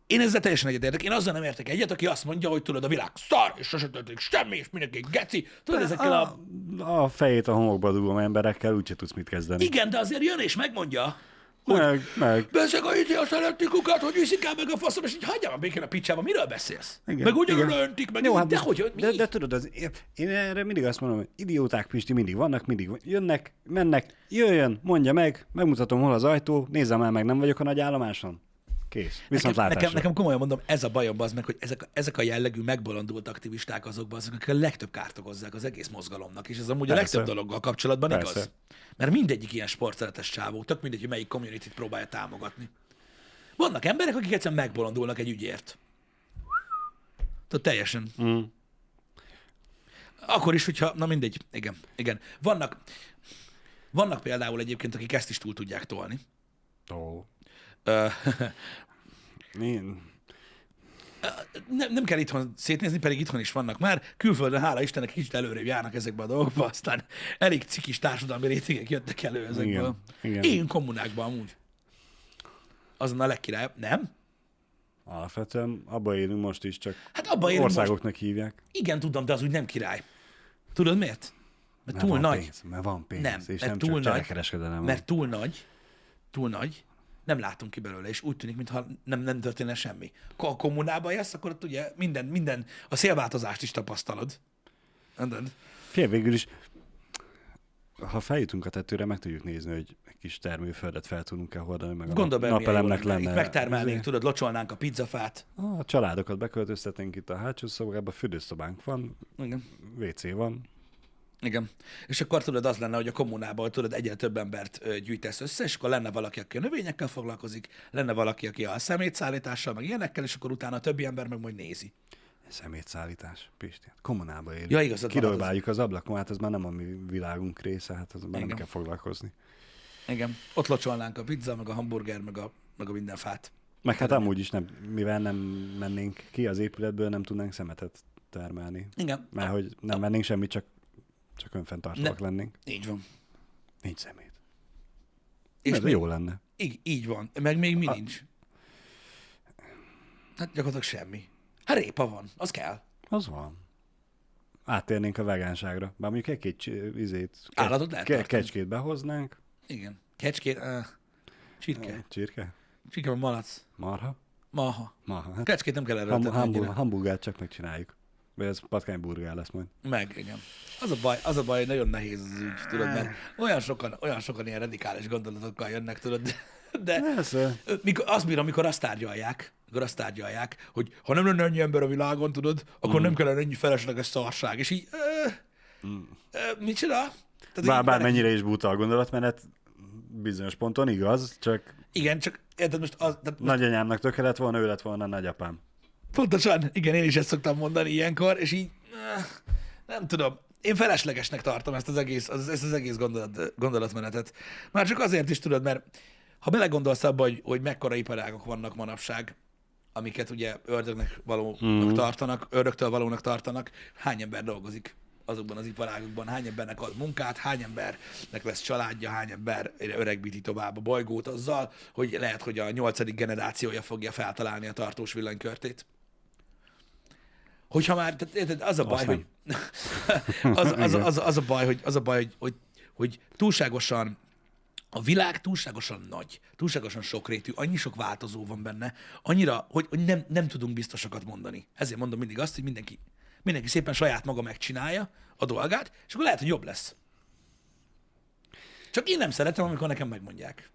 Én ezzel teljesen egyetértek. Én azzal nem értek egyet, aki azt mondja, hogy tudod, a világ szar, és sose történik semmi, és mindenki geci. Tudod, ezekkel a... A, a fejét a homokba dugom emberekkel, úgyse tudsz mit kezdeni. Igen, de azért jön és megmondja, hogy meg, meg. Beszeg a izé a szeretnikukat, hogy viszik el meg a faszom, és így hagyjam a békén a picsába, miről beszélsz? Igen, meg ugyanúgy öntik, meg Jó, hát de hogy, de, de, tudod, az, én erre mindig azt mondom, hogy idióták Pisti mindig vannak, mindig jönnek, mennek, jöjjön, mondja meg, megmutatom hol az ajtó, nézzem el meg, nem vagyok a nagy állomáson. Kész. Viszont nekem, nekem, nekem, komolyan mondom, ez a bajom az meg, hogy ezek, ezek a jellegű megbolondult aktivisták azokban, azok, akik a legtöbb kárt okozzák az egész mozgalomnak, és ez amúgy Persze. a legtöbb dologgal kapcsolatban Persze. igaz. Mert mindegyik ilyen sportszeretes csávó, tök mindegy, hogy melyik community próbálja támogatni. Vannak emberek, akik egyszerűen megbolondulnak egy ügyért. Tehát teljesen. Mm. Akkor is, hogyha, na mindegy, igen, igen. Vannak, vannak például egyébként, akik ezt is túl tudják tolni. Oh. [LAUGHS] Én... Nem, nem kell itthon szétnézni, pedig itthon is vannak már. Külföldön, hála Istennek, kicsit előrébb járnak ezekbe a dolgokba, aztán elég cikis társadalmi rétegek jöttek elő ezekből. Igen, igen. Én kommunákban amúgy. Azon a legkirály, nem? Alapvetően abba élünk most is, csak hát abba országoknak most. hívják. Igen, tudom, de az úgy nem király. Tudod miért? Mert, mert túl nagy. Pénz, mert van pénz, nem, és mert nem túl csak nagy, Mert túl nagy, túl nagy, nem látunk ki belőle, és úgy tűnik, mintha nem, nem történne semmi. Ha a kommunában jössz, akkor ott ugye minden, minden, a szélváltozást is tapasztalod. Fél végül is ha feljutunk a tetőre, meg tudjuk nézni, hogy egy kis termőföldet fel tudunk-e hordani, meg Gondolj a jó napelemnek lenne. lenne. Itt megtermelnénk, izé, tudod, locsolnánk a pizzafát. A családokat beköltöztetnénk itt a hátsó szobába, fürdőszobánk van, Igen. WC van. Igen. És akkor tudod, az lenne, hogy a kommunában, tudod, egyre több embert gyűjtesz össze, és akkor lenne valaki, aki a növényekkel foglalkozik, lenne valaki, aki a szemétszállítással, meg ilyenekkel, és akkor utána a többi ember meg majd nézi. Szemétszállítás, Pisti. hát Kommunába élünk. Ja, igazad van, Kidobáljuk az ablakon, hát ez már nem a mi világunk része, hát az már nem kell foglalkozni. Igen. Ott locsolnánk a pizza, meg a hamburger, meg a, meg a minden fát. Meg hát amúgy is nem, mivel nem mennénk ki az épületből, nem tudnánk szemetet termelni. Igen. Mert hogy nem mennénk semmit, csak, csak önfenntartóak lennénk. Így van. Nincs szemét. És még, jó lenne. így, így van. Meg még mi nincs? Hát gyakorlatilag semmi. Hát répa van, az kell. Az van. Áttérnénk a vegánságra. Bár mondjuk egy-két csi- izét, Állatot lehet ke- tartani. kecskét behoznánk. Igen. Kecskét, uh, csirke. Csirke? Csirke, vagy malac. Marha? Maha. Marha. Hát Kecskét nem kell erről ham- tenni hambur- annyira. hamburgert csak megcsináljuk. Vagy ez patkányburgár lesz majd. Meg, igen. Az a baj, az a baj, nagyon nehéz az ügy, tudod, mert olyan sokan, olyan sokan ilyen radikális gondolatokkal jönnek, tudod, de, de Persze. mikor, az bír, amikor azt tárgyalják, amikor azt tárgyalják, hogy ha nem lenne ennyi ember a világon, tudod, akkor nem kellene ennyi felesleges szarság. És így, ö, ö, micsoda? Tehát Bár, mennyire is buta a gondolatmenet, bizonyos ponton igaz, csak Igen, csak érted most, az, tehát most nagyanyámnak töke lett volna, ő lett volna a nagyapám. Pontosan, igen, én is ezt szoktam mondani ilyenkor, és így, eh, nem tudom, én feleslegesnek tartom ezt az egész, az, ezt az egész gondolat, gondolatmenetet. Már csak azért is tudod, mert ha belegondolsz abba, hogy, hogy mekkora iparágok vannak manapság, amiket ugye ördögnek valónak mm. tartanak, ördögtől valónak tartanak, hány ember dolgozik azokban az iparágokban, hány embernek ad munkát, hány embernek lesz családja, hány ember öregbíti tovább a bolygót azzal, hogy lehet, hogy a nyolcadik generációja fogja feltalálni a tartós villanykörtét. Hogyha már, tehát érted, az a baj, hogy [LAUGHS] az, az, az, az, a baj, hogy, az a baj, hogy, hogy, hogy túlságosan a világ túlságosan nagy, túlságosan sokrétű, annyi sok változó van benne, annyira, hogy, hogy nem, nem tudunk biztosakat mondani. Ezért mondom mindig azt, hogy mindenki, mindenki szépen saját maga megcsinálja a dolgát, és akkor lehet, hogy jobb lesz. Csak én nem szeretem, amikor nekem megmondják.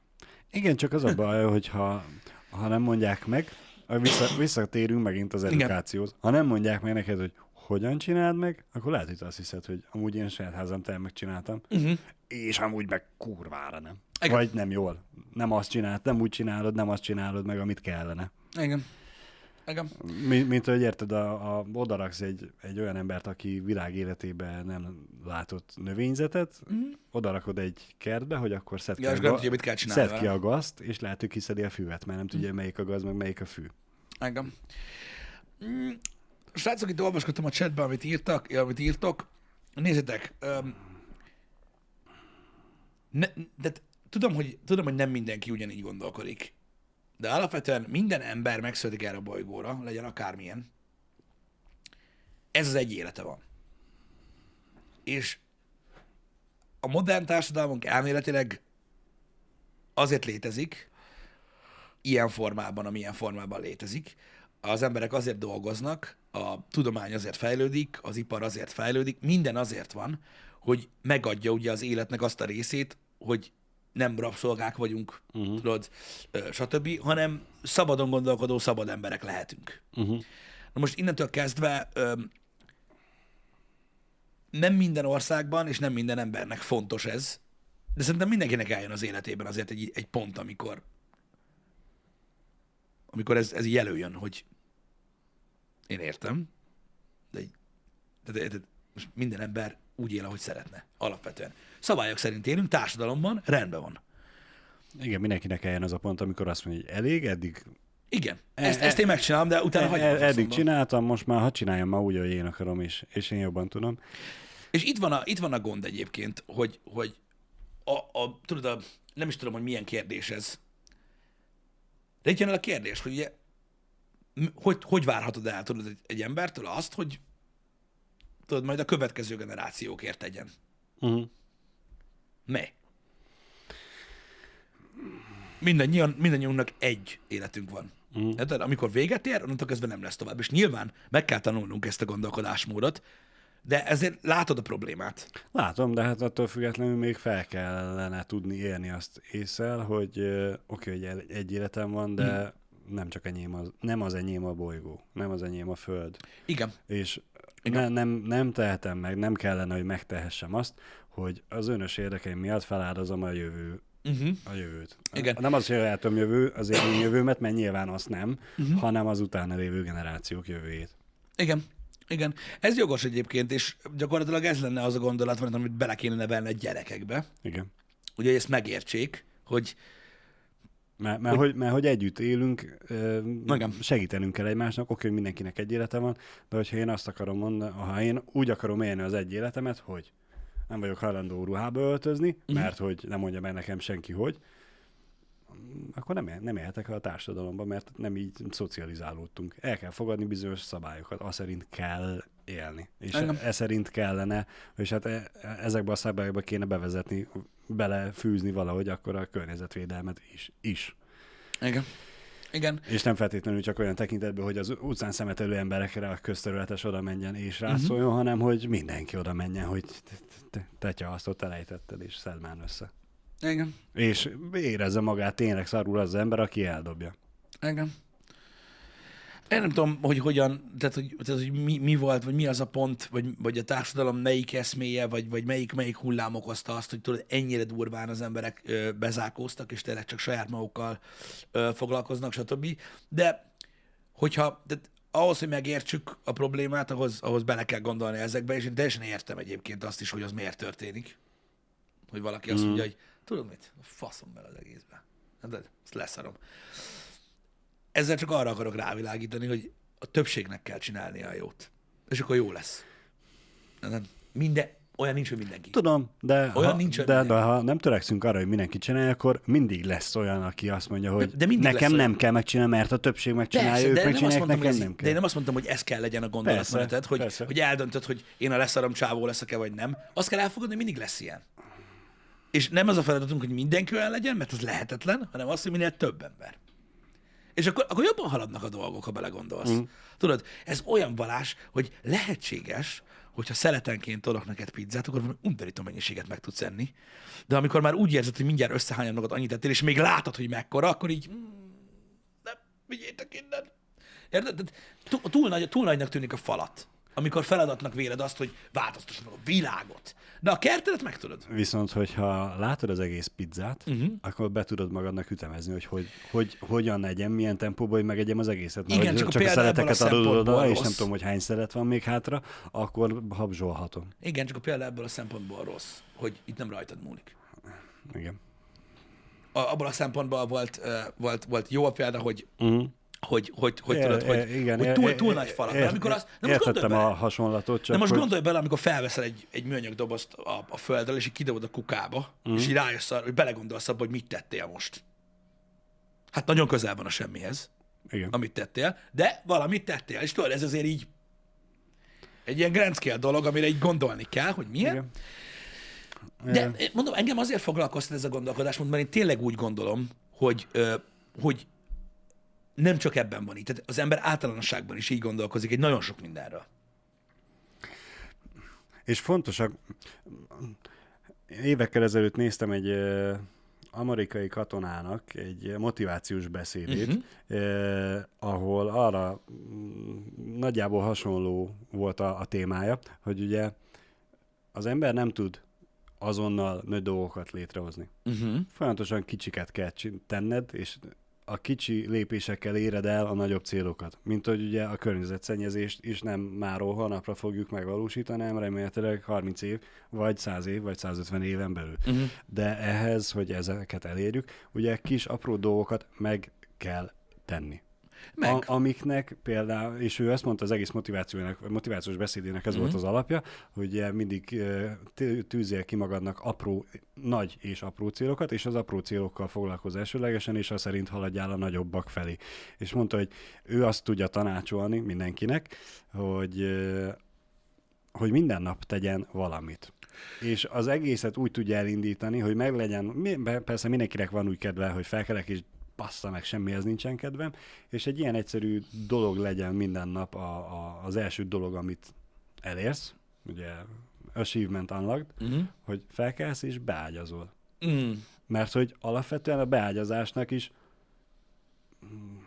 Igen, csak az a baj, hogyha ha nem mondják meg, vissza, visszatérünk megint az edukációhoz. Ha nem mondják meg neked, hogy hogyan csináld meg, akkor lehet, hogy azt hiszed, hogy amúgy én saját házam te megcsináltam, uh-huh. és amúgy meg kurvára nem. Igen. Vagy nem jól. Nem azt csináld, nem úgy csinálod, nem azt csinálod meg, amit kellene. Igen. Igen. Mint, mint hogy érted, a, a, odaraksz egy, egy olyan embert, aki világ életében nem látott növényzetet, mm. odarakod egy kertbe, hogy akkor szed. Ja, ki, a, tudja, mit kell szed ki a gazt, és lehet, hogy kiszedi a füvet, mert nem tudja, melyik a gaz, meg melyik a fű. Igen. Mm, Srácok, itt olvasgattam a chatben, amit írtak, amit írtok. Nézzétek, um, ne, de tudom, hogy, tudom, hogy nem mindenki ugyanígy gondolkodik. De alapvetően minden ember megszületik erre a bolygóra, legyen akármilyen. Ez az egy élete van. És a modern társadalmunk elméletileg azért létezik, ilyen formában, amilyen formában létezik. Az emberek azért dolgoznak, a tudomány azért fejlődik, az ipar azért fejlődik, minden azért van, hogy megadja ugye az életnek azt a részét, hogy nem rabszolgák vagyunk, uh-huh. tudod, stb., hanem szabadon gondolkodó, szabad emberek lehetünk. Uh-huh. Na most innentől kezdve nem minden országban és nem minden embernek fontos ez, de szerintem mindenkinek eljön az életében azért egy, egy pont, amikor amikor ez, ez előjön, hogy én értem, de, de, de, de most minden ember úgy él, ahogy szeretne, alapvetően. Szabályok szerint élünk, társadalomban, rendben van. Igen, mindenkinek eljön az a pont, amikor azt mondja, hogy elég, eddig, Igen, ezt, ezt én megcsinálom, de utána hagyom e- eddig faszomba. csináltam, most már ha csináljam már úgy, hogy én akarom, és, és én jobban tudom. És itt van a, itt van a gond egyébként, hogy, hogy a, a, tudod, a, nem is tudom, hogy milyen kérdés ez. De itt jön el a kérdés, hogy ugye, hogy, hogy várhatod el, tudod, egy, egy embertől azt, hogy tudod, majd a következő generációkért tegyen. Uh-huh. Me. Mindannyian, mindannyiunknak egy életünk van. Mhm. Uh-huh. Amikor véget ér, onnantól kezdve nem lesz tovább. És nyilván meg kell tanulnunk ezt a gondolkodásmódot, De ezért látod a problémát. Látom, de hát attól függetlenül még fel kellene tudni élni azt észel, hogy oké, hogy el- egy életem van, de Hmm. nem csak enyém az, nem az enyém a bolygó, nem az enyém a föld. Igen. És Igen. ne, nem, nem tehetem meg, nem kellene, hogy megtehessem azt, hogy az önös érdekeim miatt feláldozom a jövő Uh-huh. a jövőt. Igen. Nem az, hogy sajátom jövő, az én jövőmet, mert nyilván azt nem, Uh-huh. hanem az utána lévő generációk jövőjét. Igen. Igen. Ez jogos egyébként, és gyakorlatilag ez lenne az a gondolat, amit bele kéne nevelni a gyerekekbe, Igen. ugye, hogy ezt megértsék, hogy Mert, mert, hogy, mert hogy együtt élünk, Igen. segítenünk kell egymásnak, oké, hogy mindenkinek egy élete van, de hogyha én azt akarom mondani, ha én úgy akarom élni az egy életemet, hogy nem vagyok hajlandó ruhába öltözni, Mhm. mert hogy nem mondja meg nekem senki, hogy, akkor nem, nem élhetek a társadalomban, mert nem így szocializálódtunk. El kell fogadni bizonyos szabályokat, az szerint kell élni. És Engem. e szerint kellene, és hát e- e- ezekbe a szabályokba kéne bevezetni, belefűzni valahogy akkor a környezetvédelmet is. is. igen. Igen. És nem feltétlenül csak olyan tekintetben, hogy az utcán szemetelő emberekre a közterületes oda menjen és rászóljon, uh-huh. hanem hogy mindenki oda menjen, hogy te- te- tetya azt ott elejtetted, és szedd már össze. Igen. És érezze magát tényleg szarul az ember, aki eldobja. Igen. Én nem tudom, hogy hogyan, tehát hogy, tehát, hogy mi, mi, volt, vagy mi az a pont, vagy, vagy a társadalom melyik eszméje, vagy, vagy melyik, melyik hullám okozta azt, hogy tudod, ennyire durván az emberek ö, bezárkóztak, és tényleg csak saját magukkal ö, foglalkoznak, stb. De hogyha, de ahhoz, hogy megértsük a problémát, ahhoz, ahhoz bele kell gondolni ezekbe, és én teljesen értem egyébként azt is, hogy az miért történik. Hogy valaki azt mondja, hogy tudod mit, faszom bele az egészbe. Hát, De ezt leszarom ezzel csak arra akarok rávilágítani, hogy a többségnek kell csinálnia a jót. És akkor jó lesz. Nem, Minden, olyan nincs, hogy mindenki. Tudom, de, Olyan ha, nincs, de, de ha nem törekszünk arra, hogy mindenki csinálja, akkor mindig lesz olyan, aki azt mondja, hogy de mindig nekem nem olyan. kell megcsinálni, mert a többség megcsinálja, Persze, ők de nem, azt megcsinálják, mondtam, hogy nekem ez, nem de kell. én nem azt mondtam, hogy ez kell legyen a gondolatmeneted, hogy, persze. hogy eldöntöd, hogy én a leszarom csávó leszek-e, vagy nem. Azt kell elfogadni, hogy mindig lesz ilyen. És nem az a feladatunk, hogy mindenki olyan legyen, mert az lehetetlen, hanem az, hogy minél több ember. És akkor, akkor jobban haladnak a dolgok, ha belegondolsz. Mm. Tudod, ez olyan valás, hogy lehetséges, hogyha szeletenként tolok neked pizzát, akkor undorító mennyiséget meg tudsz enni. De amikor már úgy érzed, hogy mindjárt összehányod magad annyit ettél, és még látod, hogy mekkora, akkor így, mm, nem, vigyétek innen. Érted? Túl, nagy, túl nagynak tűnik a falat, amikor feladatnak véled azt, hogy változtassd meg a világot. De a kertedet meg tudod. Viszont, hogyha látod az egész pizzát, uh-huh. akkor be tudod magadnak ütemezni, hogy, hogy, hogy hogyan egyem, milyen tempóban, hogy megegyem az egészet. Mert Igen, csak a csak a a szeleteket adod oda, és nem tudom, hogy hány szelet van még hátra, akkor habzsolhatom. Igen, csak a példa ebből a szempontból rossz, hogy itt nem rajtad múlik. Igen. A, abból a szempontból volt, uh, volt, volt jó a példa, hogy Uh-huh. Hogy, hogy, hogy É- tudod, hogy, é- igen, hogy é- túl, é- túl nagy falak. ér- De amikor az, de most gondolj bele, a hasonlatot, csak de most hogy... gondolj bele, amikor felveszel egy, egy műanyag dobozt a, a földről, és így kidobod a kukába, mm. és így rájössz arra, hogy belegondolsz abba, hogy mit tettél most. Hát nagyon közel van a semmihez, Igen. amit tettél, de valamit tettél, és tudod, ez azért így egy ilyen grand scale dolog, amire így gondolni kell, hogy milyen. Igen. De mondom, engem azért foglalkoztat ez a gondolkodás, mert én tényleg úgy gondolom, hogy, hogy nem csak ebben van így. Tehát az ember általánosságban is így gondolkozik egy nagyon sok mindenről. És fontosak, évekkel ezelőtt néztem egy amerikai katonának egy motivációs beszédét, uh-huh. eh, ahol arra mm, nagyjából hasonló volt a, a témája, hogy ugye az ember nem tud azonnal nagy dolgokat létrehozni. Uh-huh. Folyamatosan kicsiket kell tenned, és a kicsi lépésekkel éred el a nagyobb célokat. Mint hogy ugye a környezetszennyezést is nem máról holnapra fogjuk megvalósítani, hanem remélhetőleg 30 év, vagy 100 év, vagy 150 éven belül. Uh-huh. De ehhez, hogy ezeket elérjük, ugye kis apró dolgokat meg kell tenni. Meg. A, amiknek például, és ő ezt mondta az egész motivációnak, motivációs beszédének ez Mhm. volt az alapja, hogy mindig tű- tűzél ki magadnak apró, nagy és apró célokat, és az apró célokkal foglalkozz elsőlegesen, és az szerint haladjál a nagyobbak felé. És mondta, hogy ő azt tudja tanácsolni mindenkinek, hogy hogy minden nap tegyen valamit. És az egészet úgy tudja elindítani, hogy meglegyen, persze mindenkinek van úgy kedve, hogy felkelek és bassza meg, semmihez nincsen kedvem, és egy ilyen egyszerű dolog legyen minden nap a, a, az első dolog, amit elérsz, ugye achievement unlocked, Uh-huh. hogy felkelsz és beágyazol. Mm. Mert hogy alapvetően a beágyazásnak is mm,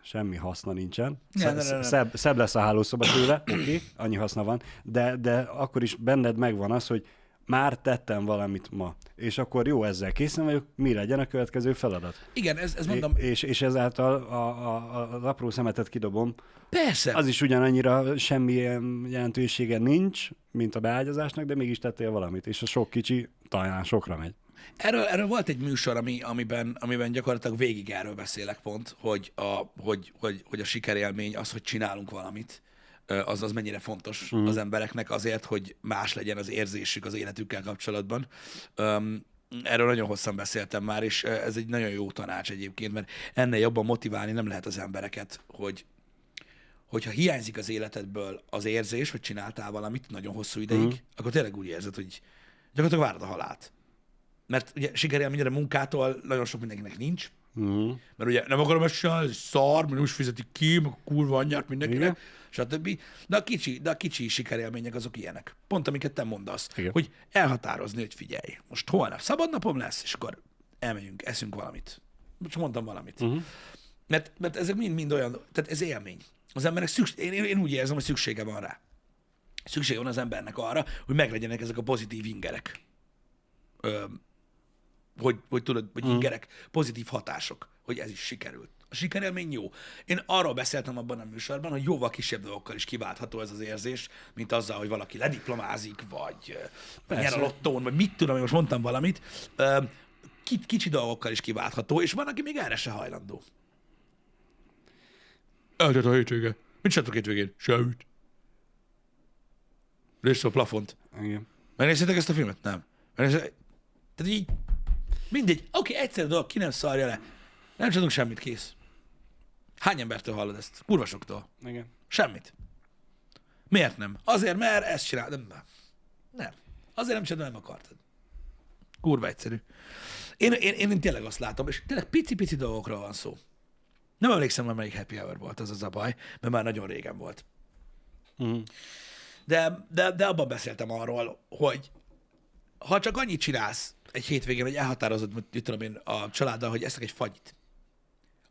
semmi haszna nincsen. Ne, ne, ne. Szebb, szebb lesz a hálószoba tőle, oké, okay, annyi haszna van, de, de akkor is benned megvan az, hogy már tettem valamit ma, és akkor jó, ezzel készen vagyok, mi legyen a következő feladat. Igen, ez, ez mondom, É- és, és ezáltal a, a, az apró szemetet kidobom. persze. Az is ugyanannyira semmilyen jelentősége nincs, mint a beágyazásnak, de mégis tettél valamit, és a sok kicsi talán sokra megy. Erről, erről volt egy műsor, ami, amiben, amiben gyakorlatilag végig erről beszélek pont, hogy a, hogy, hogy, hogy a sikerélmény az, hogy csinálunk valamit, az az mennyire fontos mm. az embereknek azért, hogy más legyen az érzésük az életükkel kapcsolatban. Um, erről nagyon hosszan beszéltem már, és ez egy nagyon jó tanács egyébként, mert ennél jobban motiválni nem lehet az embereket, hogy hogyha hiányzik az életedből az érzés, hogy csináltál valamit nagyon hosszú ideig, mm. akkor tényleg úgy érzed, hogy gyakorlatilag várod a halált. Mert ugye sikerélményre munkától nagyon sok mindenkinek nincs, Uh-huh. mert ugye nem akarom ezt csinálni, ez szar, mert is fizetik ki, meg kurva anyját mindenkinek, Igen. Stb. De a, kicsi, de a kicsi sikerélmények azok ilyenek. Pont amiket te mondasz, Igen. hogy elhatározni, hogy figyelj, most holnap szabad napom lesz, és akkor elmegyünk, eszünk valamit. Most mondtam valamit. Uh-huh. Mert, mert ezek mind-mind olyan, tehát ez élmény. Az embernek szükség, én, én, úgy érzem, hogy szüksége van rá. Szüksége van az embernek arra, hogy meglegyenek ezek a pozitív ingerek. Ö, hogy, hogy tudod, hogy ingerek, pozitív hatások, hogy ez is sikerült. A sikerélmény jó. Én arról beszéltem abban a műsorban, hogy jóval kisebb dolgokkal is kiváltható ez az érzés, mint azzal, hogy valaki lediplomázik, vagy ö, nyer a lottón, vagy mit tudom, én most mondtam valamit. Kicsi dolgokkal is kiváltható, és van, aki még erre se hajlandó. Eltett a hétvége. Mit csináltok hétvégén? Semmit. Nézd a plafont. Igen. Megnéztétek ezt a filmet? Nem. Megnéztétek? Tehát így, mindegy. Oké, okay, egyszerű dolog, ki nem szarja le. Nem csinálunk semmit, kész. Hány embertől hallod ezt? Kurva soktól. Igen. Semmit. Miért nem? Azért, mert ezt csinál. Nem, nem. nem. Azért nem csinálod, nem akartad. Kurva egyszerű. Én, én, én, én tényleg azt látom, és tényleg pici-pici dolgokról van szó. Nem emlékszem, hogy melyik happy hour volt, az az a baj, mert már nagyon régen volt. Uh-huh. De, de, de abban beszéltem arról, hogy ha csak annyit csinálsz egy hétvégén, hogy elhatározod, mit tudom én, a családdal, hogy eszek egy fagyit,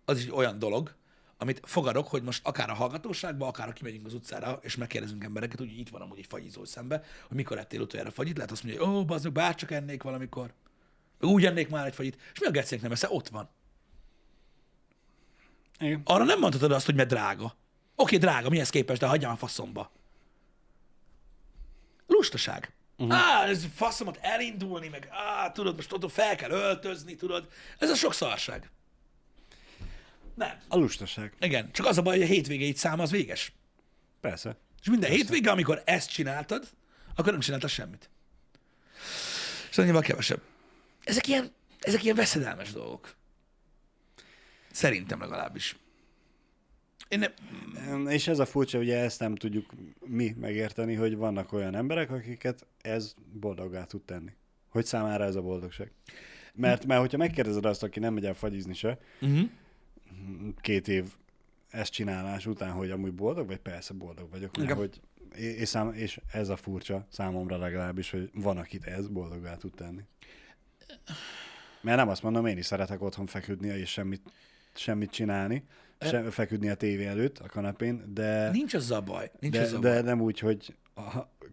az is olyan dolog, amit fogadok, hogy most akár a hallgatóságba, akár ha kimegyünk az utcára, és megkérdezünk embereket, úgy itt van amúgy egy fagyizó szembe, hogy mikor ettél utoljára fagyit, lehet azt mondja, hogy ó, bazdok, bárcsak ennék valamikor. Úgy ennék már egy fagyit, és mi a gecénk nem esze, ott van. Igen. Arra nem mondhatod azt, hogy mert drága. Oké, drága, mihez képest, de hagyjam a faszomba. Lustaság. Uh-huh. Á, ez faszomat elindulni, meg á, tudod, most ott fel kell öltözni, tudod. Ez a sok szarság. Nem. A lustaság. Igen, csak az a baj, hogy a hétvégéid szám az véges. Persze. És minden hétvége, amikor ezt csináltad, akkor nem csináltad semmit. És annyival kevesebb. Ezek ilyen, ezek ilyen veszedelmes dolgok. Szerintem legalábbis. Én nem, És ez a furcsa, ugye ezt nem tudjuk mi megérteni, hogy vannak olyan emberek, akiket ez boldoggá tud tenni. Hogy számára ez a boldogság. Mert, mert hogyha megkérdezed azt, aki nem megy el fagyizni se, uh-huh. két év ezt csinálás után, hogy amúgy boldog vagy? Persze boldog vagyok. Mert Igen. hogy, és, szám, és ez a furcsa számomra legalábbis, hogy van, akit ez boldoggá tud tenni. Mert nem azt mondom, én is szeretek otthon feküdni, és semmit, semmit csinálni, sem, feküdni a tévé előtt, a kanapén, de, nincs az a baj. Nincs de, az a de baj. nem úgy, hogy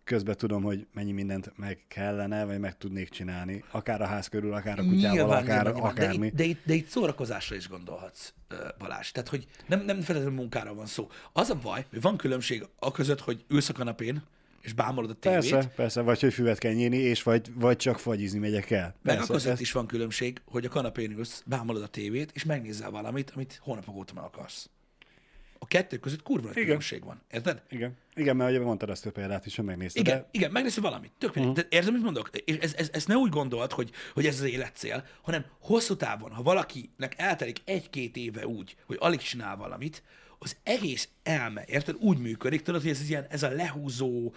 közben tudom, hogy mennyi mindent meg kellene, vagy meg tudnék csinálni. Akár a ház körül, akár a kutyával, akár nyilván, de, akármi. itt, de, itt, de itt szórakozásra is gondolhatsz, Balázs. Tehát, hogy nem, nem feltétlenül munkára van szó. Az a baj, hogy van különbség a között, hogy ülsz a kanapén, és bámolod a tévét, Persze, persze, vagy hogy füvet kell nyírni, és vagy, vagy csak fagyizni megyek el. meg a között ez- is van különbség, hogy a kanapén ülsz, bámolod a tévét, és megnézel valamit, amit hónapok óta meg akarsz. A kettő között kurva nagy különbség van. Érted? Igen, igen, mert ugye mondtad ezt a példát is, hogy megnézted. Igen, De igen, megnézed valamit. Tök mindegy. Uh-huh. Érted, mit mondok? És ez, ez, ez ne úgy gondolt, hogy, hogy ez az életcél, hanem hosszú távon, ha valakinek eltelik egy-két éve úgy, hogy alig csinál valamit, az egész elme, érted, úgy működik, tudod, hogy ez, ez, ilyen, ez a lehúzó,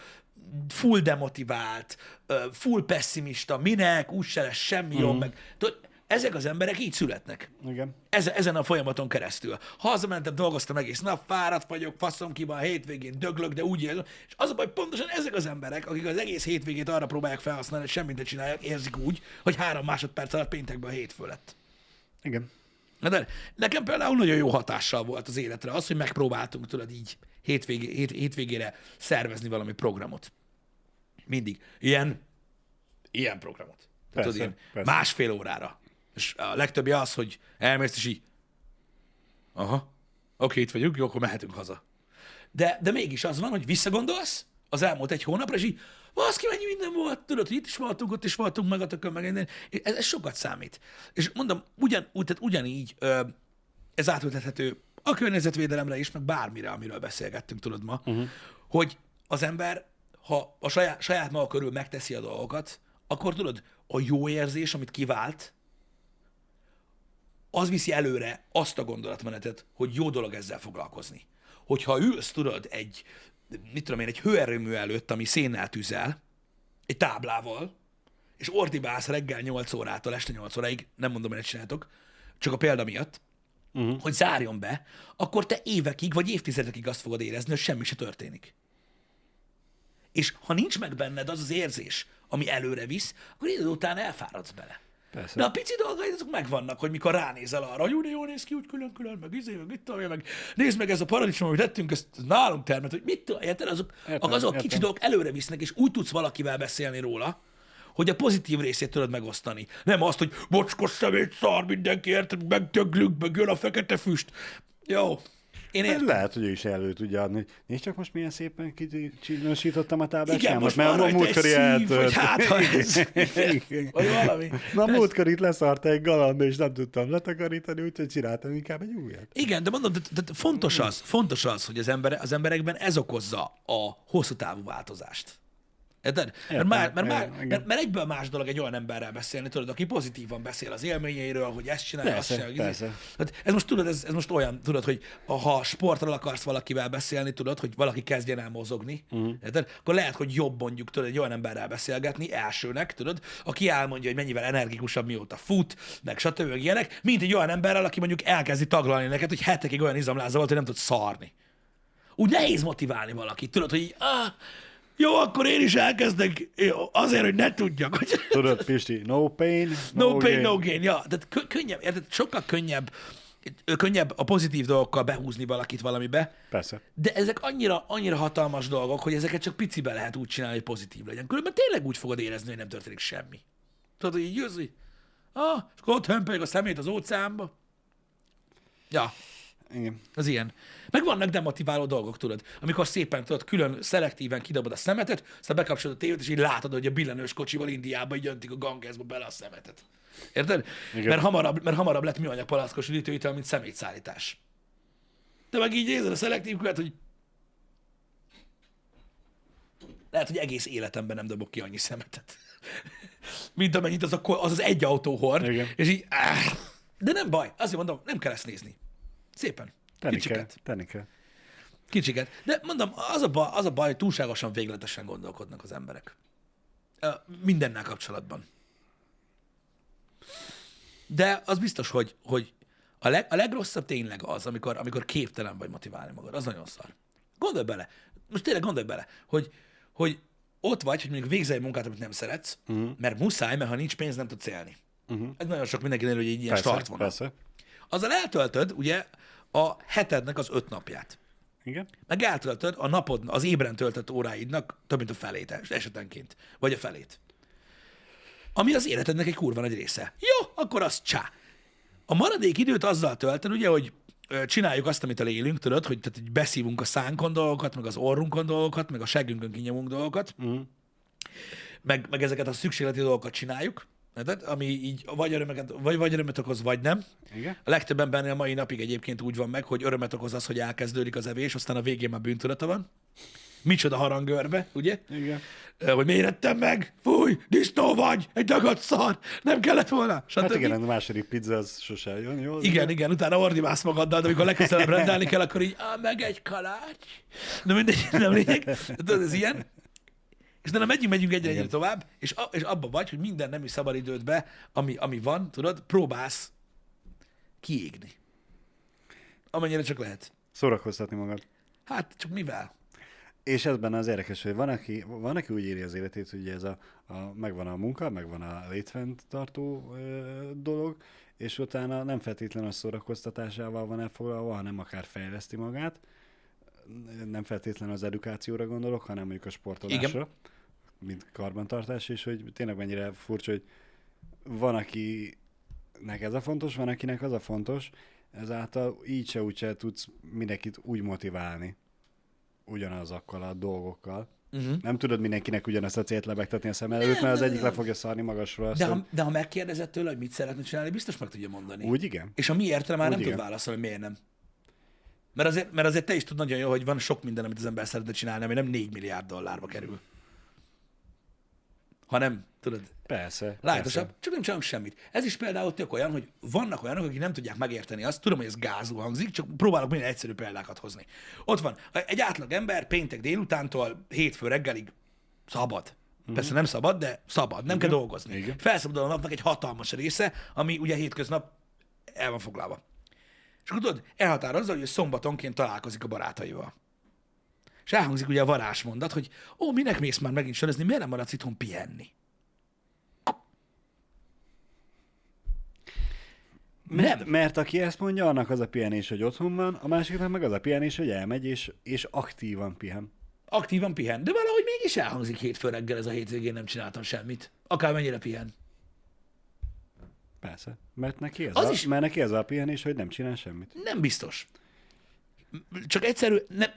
full demotivált, full pessimista, minek, úgyse lesz semmi uh-huh. jobb, meg tudod, ezek az emberek így születnek. Igen. Ezen, ezen a folyamaton keresztül. Hazamentem, dolgoztam egész nap, fáradt vagyok, faszom ki van, a hétvégén döglök, de úgy él. És az a baj, pontosan ezek az emberek, akik az egész hétvégét arra próbálják felhasználni, hogy semmit ne csinálják, érzik úgy, hogy három másodperc alatt péntekben a hétfő lett. Igen. De nekem például nagyon jó hatással volt az életre az, hogy megpróbáltunk, tudod, így hétvégé, hét, hétvégére szervezni valami programot. Mindig. Ilyen, ilyen programot. Tehát Persze, tudod, ilyen persze. másfél órára. És a legtöbbje az, hogy elmész, és így, aha, oké, itt vagyunk, jó, akkor mehetünk haza. De, de mégis az van, hogy visszagondolsz az elmúlt egy hónapra, és így, baszki, mennyi minden volt, tudod, hogy itt is voltunk, ott is voltunk, meg a tökön, meg minden. Ez, ez sokat számít. És mondom, ugyan, úgy, tehát ugyanígy ö, ez átültethető a környezetvédelemre is, meg bármire, amiről beszélgettünk, tudod ma, uh-huh. hogy az ember, ha a saját, saját maga körül megteszi a dolgokat, akkor tudod, a jó érzés, amit kivált, az viszi előre azt a gondolatmenetet, hogy jó dolog ezzel foglalkozni. Hogyha ülsz, tudod, egy, mit tudom én, egy hőerőmű előtt, ami szénnel tüzel, egy táblával, és ordibálsz reggel 8 órától este 8 óráig, nem mondom, hogy csináltok, csak a példa miatt, uh-huh. hogy zárjon be, akkor te évekig vagy évtizedekig azt fogod érezni, hogy semmi se történik. És ha nincs meg benned az az érzés, ami előre visz, akkor idő után elfáradsz bele. Persze. De a pici dolgaid azok megvannak, hogy mikor ránézel arra, hogy de jól néz ki, úgy külön-külön, meg izé, meg tudom én, meg nézd meg ez a paradicsom, amit tettünk, ezt nálunk termet, hogy mit tudom, érted? Azok, Értem, azok a értem. kicsi dolgok előre visznek, és úgy tudsz valakivel beszélni róla, hogy a pozitív részét tudod megosztani. Nem azt, hogy bocskos szemét szar mindenki, érted, megdöglünk, meg jön a fekete füst. Jó, én Hát értem. Lehet, hogy ő is elő tudja adni. Nézd csak most milyen szépen kicsinosítottam a táblát. Igen, most rajta egy szív, vagy hát, ha ez, Igen. [LAUGHS] vagy valami. Na, múltkor itt leszarta egy galamba, és nem tudtam letakarítani, úgyhogy csináltam inkább egy újat. Igen, de mondom, de, de, de fontos az, fontos az, hogy az, ember, az emberekben ez okozza a hosszú távú változást. Érted? Mert, Értem, már, mert, már, mert, mert egyből más dolog egy olyan emberrel beszélni, tudod, aki pozitívan beszél az élményeiről, hogy ezt csinálja, azt Persze, csinálja. persze. Hát ez most tudod, ez, ez most olyan, tudod, hogy ha sportról akarsz valakivel beszélni, tudod, hogy valaki kezdjen el mozogni, uh-huh. érted? Akkor lehet, hogy jobb mondjuk, tudod, egy olyan emberrel beszélgetni, elsőnek, tudod, aki elmondja, hogy mennyivel energikusabb, mióta fut, meg stb. ilyenek, mint egy olyan emberrel, aki mondjuk elkezdi taglalni neked, hogy hetekig olyan izomláza volt, hogy nem tud szarni. Úgy nehéz motiválni valakit, tudod, hogy ah, jó, akkor én is elkezdek, azért, hogy ne tudjak, hogy Tudod, Pisti, no pain, No, no pain, gain. no gain. Ja, tehát kö- könnyebb, érted? sokkal könnyebb, könnyebb a pozitív dolgokkal behúzni valakit valamibe, Persze. de ezek annyira, annyira hatalmas dolgok, hogy ezeket csak picibe lehet úgy csinálni, hogy pozitív legyen. Különben tényleg úgy fogod érezni, hogy nem történik semmi. Tudod, hogy így jössz, ah, és akkor ott hömpölyög a szemét az óceánba. Ja, Igen. az ilyen. Meg vannak demotiváló dolgok, tudod, amikor szépen, tudod, külön szelektíven kidobod a szemetet, aztán bekapcsolod a tévét, és így látod, hogy a billenős kocsival Indiába így öntik a gangeszbe bele a szemetet. Érted? Igen. Mert hamarabb, mert hamarabb lett műanyag palackos üdítőitel, mint szemétszállítás. De meg így nézed a szelektív követ, hogy lehet, hogy egész életemben nem dobok ki annyi szemetet. [LAUGHS] Mint amennyit az a, az, az egy autó hord. Igen. És így, áh. De nem baj, azért mondom, nem kell ezt nézni. Szépen. Tenni Kicsiket. kell, tenni kell. Kicsiket. De mondom, az a, baj, az a baj, hogy túlságosan végletesen gondolkodnak az emberek. Mindennel kapcsolatban. De az biztos, hogy, hogy a, leg, a legrosszabb tényleg az, amikor, amikor képtelen vagy motiválni magad. Az nagyon szar. Gondolj bele. Most tényleg gondolj bele, hogy, hogy ott vagy, hogy mondjuk végzel egy munkát, amit nem szeretsz, uh-huh. mert muszáj, mert ha nincs pénz, nem tudsz élni. Uh-huh. Ez nagyon sok mindenkinél, hogy egy ilyen Persze, startvonal. persze. Azzal eltöltöd, ugye, a hetednek az öt napját. Igen. Meg eltöltöd a napod, az ébren töltött óráidnak több mint a felét es- esetenként. Vagy a felét. Ami az életednek egy kurva nagy része. Jó, akkor az csá. A maradék időt azzal töltöd, ugye, hogy csináljuk azt, amit a élünk, tudod, hogy, tehát, hogy beszívunk a szánkon dolgokat, meg az orrunkon dolgokat, meg a seggünkön kinyomunk dolgokat, Mm. meg, meg ezeket a szükségleti dolgokat csináljuk, érted? ami így vagy örömet, vagy, vagy örömet okoz, vagy nem. Igen. A legtöbb embernél a mai napig egyébként úgy van meg, hogy örömet okoz az, hogy elkezdődik az evés, aztán a végén már bűntudata van. Micsoda harangörbe, ugye? Igen. Hogy miért ettem meg? Fúj, disznó vagy, egy dagad szar, nem kellett volna. Stb. Hát igen, a második pizza az sose jön, jó? Igen, igen, utána ordibálsz magaddal, de amikor legközelebb rendelni kell, akkor így, ah, meg egy kalács. De mindegy, nem lényeg. Tudod, ez ilyen. És de megyünk, megyünk egyre, egyre tovább, és, a, és abba vagy, hogy minden nemű szabadidődbe, ami, ami van, tudod, próbálsz kiégni. Amennyire csak lehet. Szórakoztatni magad. Hát, csak mivel? És ez benne az érdekes, hogy van, aki, van, aki úgy éri az életét, hogy ez a, a, megvan a munka, megvan a létfenntartó ö, dolog, és utána nem feltétlenül a szórakoztatásával van elfoglalva, hanem akár fejleszti magát. Nem feltétlenül az edukációra gondolok, hanem mondjuk a sportolásra, Igen. Mint karbantartás, és hogy tényleg mennyire furcsa, hogy van, akinek ez a fontos, van, akinek az a fontos, ezáltal így se úgy se tudsz mindenkit úgy motiválni ugyanazokkal a dolgokkal. Uh-huh. Nem tudod mindenkinek ugyanazt a célt lebegtetni a szem előtt, mert az egyik le fogja szarni magasról. Azt, de, ha, de ha megkérdezed tőle, hogy mit szeretne csinálni, biztos meg tudja mondani. Úgy igen. És a miértre már Úgy nem igen. tud válaszolni, miért nem. Mert azért, mert azért te is tud nagyon jó, hogy van sok minden, amit az ember szeretne csinálni, ami nem 4 milliárd dollárba kerül. Ha nem, tudod. Persze. Lájtosabb, persze. csak nem csinálunk semmit. Ez is például tök olyan, hogy vannak olyanok, akik nem tudják megérteni azt, tudom, hogy ez gázul hangzik, csak próbálok minél egyszerű példákat hozni. Ott van, egy átlag ember péntek délutántól hétfő reggelig szabad. Uh-huh. Persze nem szabad, de szabad, nem Igen. kell dolgozni. Igen. Felszabadul a napnak egy hatalmas része, ami ugye hétköznap el van foglalva. És akkor tudod, elhatározza, hogy szombatonként találkozik a barátaival. És elhangzik ugye a varázsmondat, hogy ó, minek mész már megint sörözni, miért nem maradsz itthon pihenni? Mert, nem. mert aki ezt mondja, annak az a pihenés, hogy otthon van, a másiknak meg az a pihenés, hogy elmegy, és, és aktívan pihen. Aktívan pihen. De valahogy mégis elhangzik hétfő reggel ez a hétvégén nem csináltam semmit. Akármennyire pihen. Persze. Mert neki ez, az a, is... mert neki ez a pihenés, hogy nem csinál semmit. Nem biztos. Csak egyszerű, nem,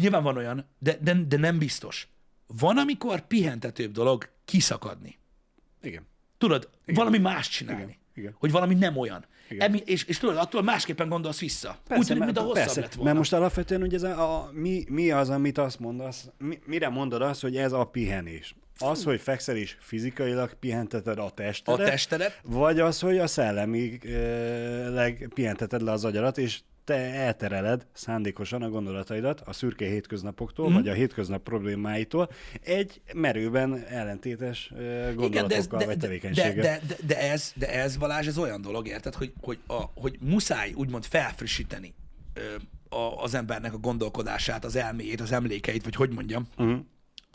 nyilván van olyan, de, de, de nem biztos. Van, amikor pihentetőbb dolog kiszakadni. Igen. Tudod, Igen. valami más csinálni. Igen. Igen. Hogy valami nem olyan. Emi, és, és tudod, attól másképpen gondolsz vissza. Persze, Úgy tűnik, mint a hosszabb persze, lett volna. Mert most alapvetően ugye ez a, a, mi, mi az, amit azt mondasz, mi, mire mondod azt, hogy ez a pihenés? Az, hogy fekszel és fizikailag pihenteted a testedet, a testedet, vagy az, hogy a szellemileg pihenteted le az agyarat, és te eltereled szándékosan a gondolataidat a szürke hétköznapoktól, mm. vagy a hétköznap problémáitól egy merőben ellentétes gondolatokkal, Igen, de ez, de, vagy tevékenységgel. De, de, de, de, ez, de ez, Balázs, ez olyan dolog, érted, hogy, hogy, a, hogy muszáj úgymond felfrissíteni a, az embernek a gondolkodását, az elméjét, az emlékeit, vagy hogy mondjam, mm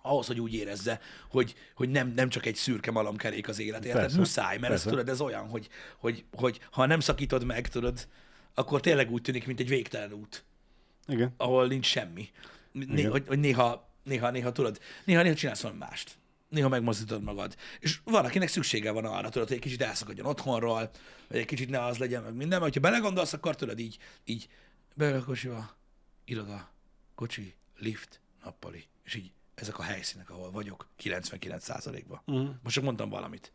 ahhoz, hogy úgy érezze, hogy, hogy nem, nem csak egy szürke malomkerék az élet, érted? Persze, Muszáj, mert ez, tudod, ez olyan, hogy, hogy, hogy ha nem szakítod meg, tudod, akkor tényleg úgy tűnik, mint egy végtelen út. Igen. Ahol nincs semmi. Né- hogy, hogy néha, néha, néha tudod, néha, néha csinálsz valami mást. Néha megmozdítod magad. És van, akinek szüksége van arra, tudod, hogy egy kicsit elszakadjon otthonról, vagy egy kicsit ne az legyen, meg minden, mert ha belegondolsz, akkor tudod így, így beül a kocsiba, iroda, kocsi, lift, nappali, és így ezek a helyszínek, ahol vagyok, 99%-ban. Uh-huh. Most csak mondtam valamit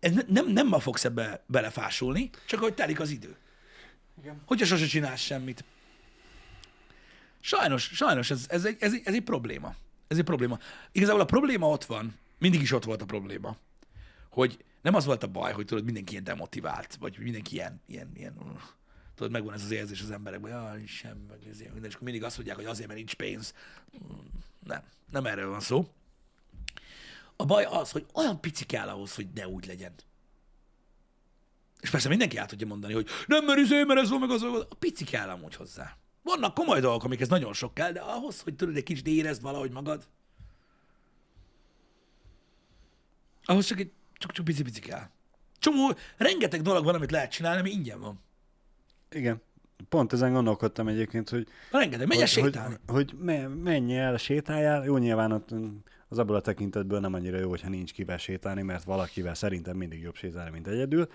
ez ne, nem, nem ma fogsz ebbe belefásulni, csak hogy telik az idő. Igen. Hogyha sose csinálsz semmit. Sajnos, sajnos ez, ez, egy, ez, egy, ez egy probléma. Ez egy probléma. Igazából a probléma ott van, mindig is ott volt a probléma, hogy nem az volt a baj, hogy tudod, mindenki ilyen demotivált, vagy mindenki ilyen, ilyen, ilyen uh, tudod, megvan ez az érzés az emberekben, hogy sem, meg ez ilyen, minden, és akkor mindig azt mondják, hogy azért, mert nincs pénz. Nem, nem erről van szó. A baj az, hogy olyan pici kell ahhoz, hogy ne úgy legyen. És persze mindenki át tudja mondani, hogy nem mert izé, mert ez van, meg az, a pici kell amúgy hozzá. Vannak komoly dolgok, amikhez nagyon sok kell, de ahhoz, hogy tudod, egy kicsit érezd valahogy magad, ahhoz csak egy csak, csak pici-pici kell. Csomó, rengeteg dolog van, amit lehet csinálni, ami ingyen van. Igen. Pont ezen gondolkodtam egyébként, hogy... Rengeteg, menj hogy, sétálni. Hogy, hogy menj el, sétáljál. Jó, nyilván ott az abból a tekintetből nem annyira jó, hogyha nincs kivel sétálni, mert valakivel szerintem mindig jobb sétálni, mint egyedül.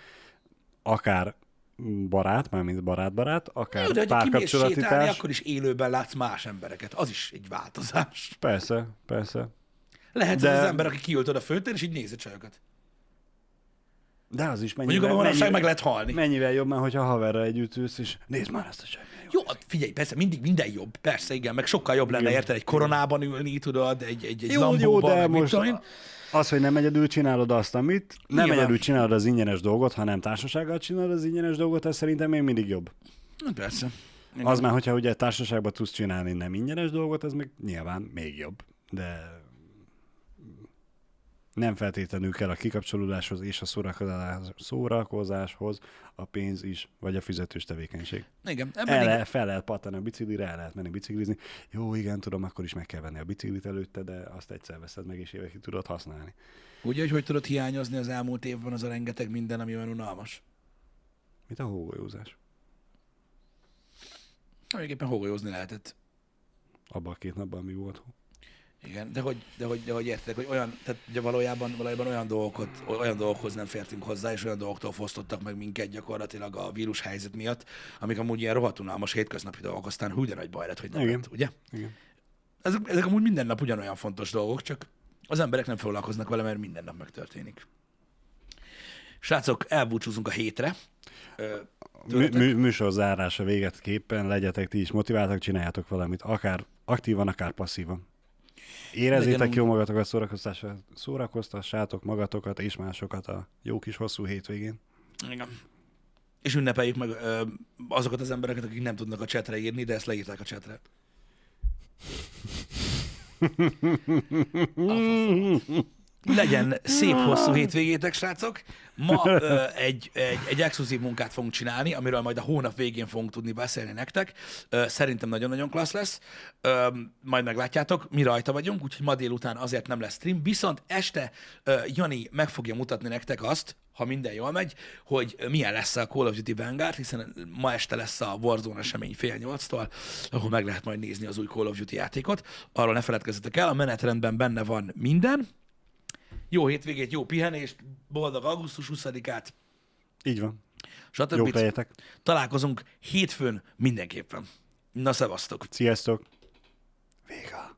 Akár barát, mármint barát-barát, akár Jó, de párkapcsolati sétálni, akkor is élőben látsz más embereket. Az is egy változás. Persze, persze. Lehet de... az, az ember, aki kiült a főtér, és így nézi csajokat. De az is mennyivel, Mondjuk a mennyivel, meg lehet halni. Mennyivel jobb, mert hogyha haverra együtt ülsz, és nézd már ezt a csajt. Jó, figyelj, persze, mindig minden jobb. Persze, igen, meg sokkal jobb lenne, érted, egy koronában ülni, tudod, egy, egy, egy jó, lambóban, jó, de most az, hogy nem egyedül csinálod azt, amit, nem Nyilván. egyedül csinálod az ingyenes dolgot, hanem társasággal csinálod az ingyenes dolgot, ez szerintem még mindig jobb. Persze. Igen. Az már, hogyha ugye társaságban tudsz csinálni nem ingyenes dolgot, ez meg nyilván még jobb. De Nem feltétlenül kell a kikapcsolódáshoz és a szórakozás, szórakozáshoz a pénz is, vagy a fizetős tevékenység. Igen, El ebben igen. lehet, fel lehet pattani a biciklire, el lehet menni biciklizni. Jó, igen, tudom, akkor is meg kell venni a biciklit előtte, de azt egyszer veszed meg, és évekig tudod használni. Ugye, hogy hogy tudod hiányozni az elmúlt évben az a rengeteg minden, ami olyan unalmas? Mint a hógolyózás. Mondjuk éppen hógolyózni lehetett. Abban a két napban mi volt hó. Igen, de hogy, de hogy, de hogy érted, hogy olyan, tehát ugye valójában, valójában olyan, dolgokat, olyan dolgokhoz nem fértünk hozzá, és olyan dolgoktól fosztottak meg minket gyakorlatilag a vírus helyzet miatt, amik amúgy ilyen rohadt unalmas hétköznapi dolgok, aztán hú, de nagy baj lett, hogy nem Igen. lett, ugye? Igen. Ezek, ezek amúgy minden nap ugyanolyan fontos dolgok, csak az emberek nem foglalkoznak vele, mert minden nap megtörténik. Srácok, elbúcsúzunk a hétre. Mű, mű, műsor zárása véget képpen legyetek ti is motiváltak, csináljátok valamit, akár aktívan, akár passzívan. Érezzétek Legyen jó magatokat, szórakoztassa- szórakoztassátok magatokat és másokat a jó kis hosszú hétvégén. Igen. És ünnepeljük meg ö, azokat az embereket, akik nem tudnak a csetre írni, de ezt leírták a csetre. [LAUGHS] Legyen [LAUGHS] szép hosszú hétvégétek, srácok. Ma ö, [LAUGHS] egy, egy, egy exkluzív munkát fogunk csinálni, amiről majd a hónap végén fogunk tudni beszélni nektek. Ö, szerintem nagyon-nagyon klassz lesz. Ö, majd meglátjátok, mi rajta vagyunk, úgyhogy ma délután azért nem lesz stream. Viszont este ö, Jani meg fogja mutatni nektek azt, ha minden jól megy, hogy milyen lesz a Call of Duty Vanguard, hiszen ma este lesz a Warzone esemény fél nyolctól, ahol meg lehet majd nézni az új Call of Duty játékot. Arról ne feledkezzetek el, a menetrendben benne van minden. Jó hétvégét, jó pihenést, boldog augusztus 20-át, Így van. stb. Jó legyetek. Találkozunk hétfőn mindenképpen. Na, szevasztok! Sziasztok. Vége.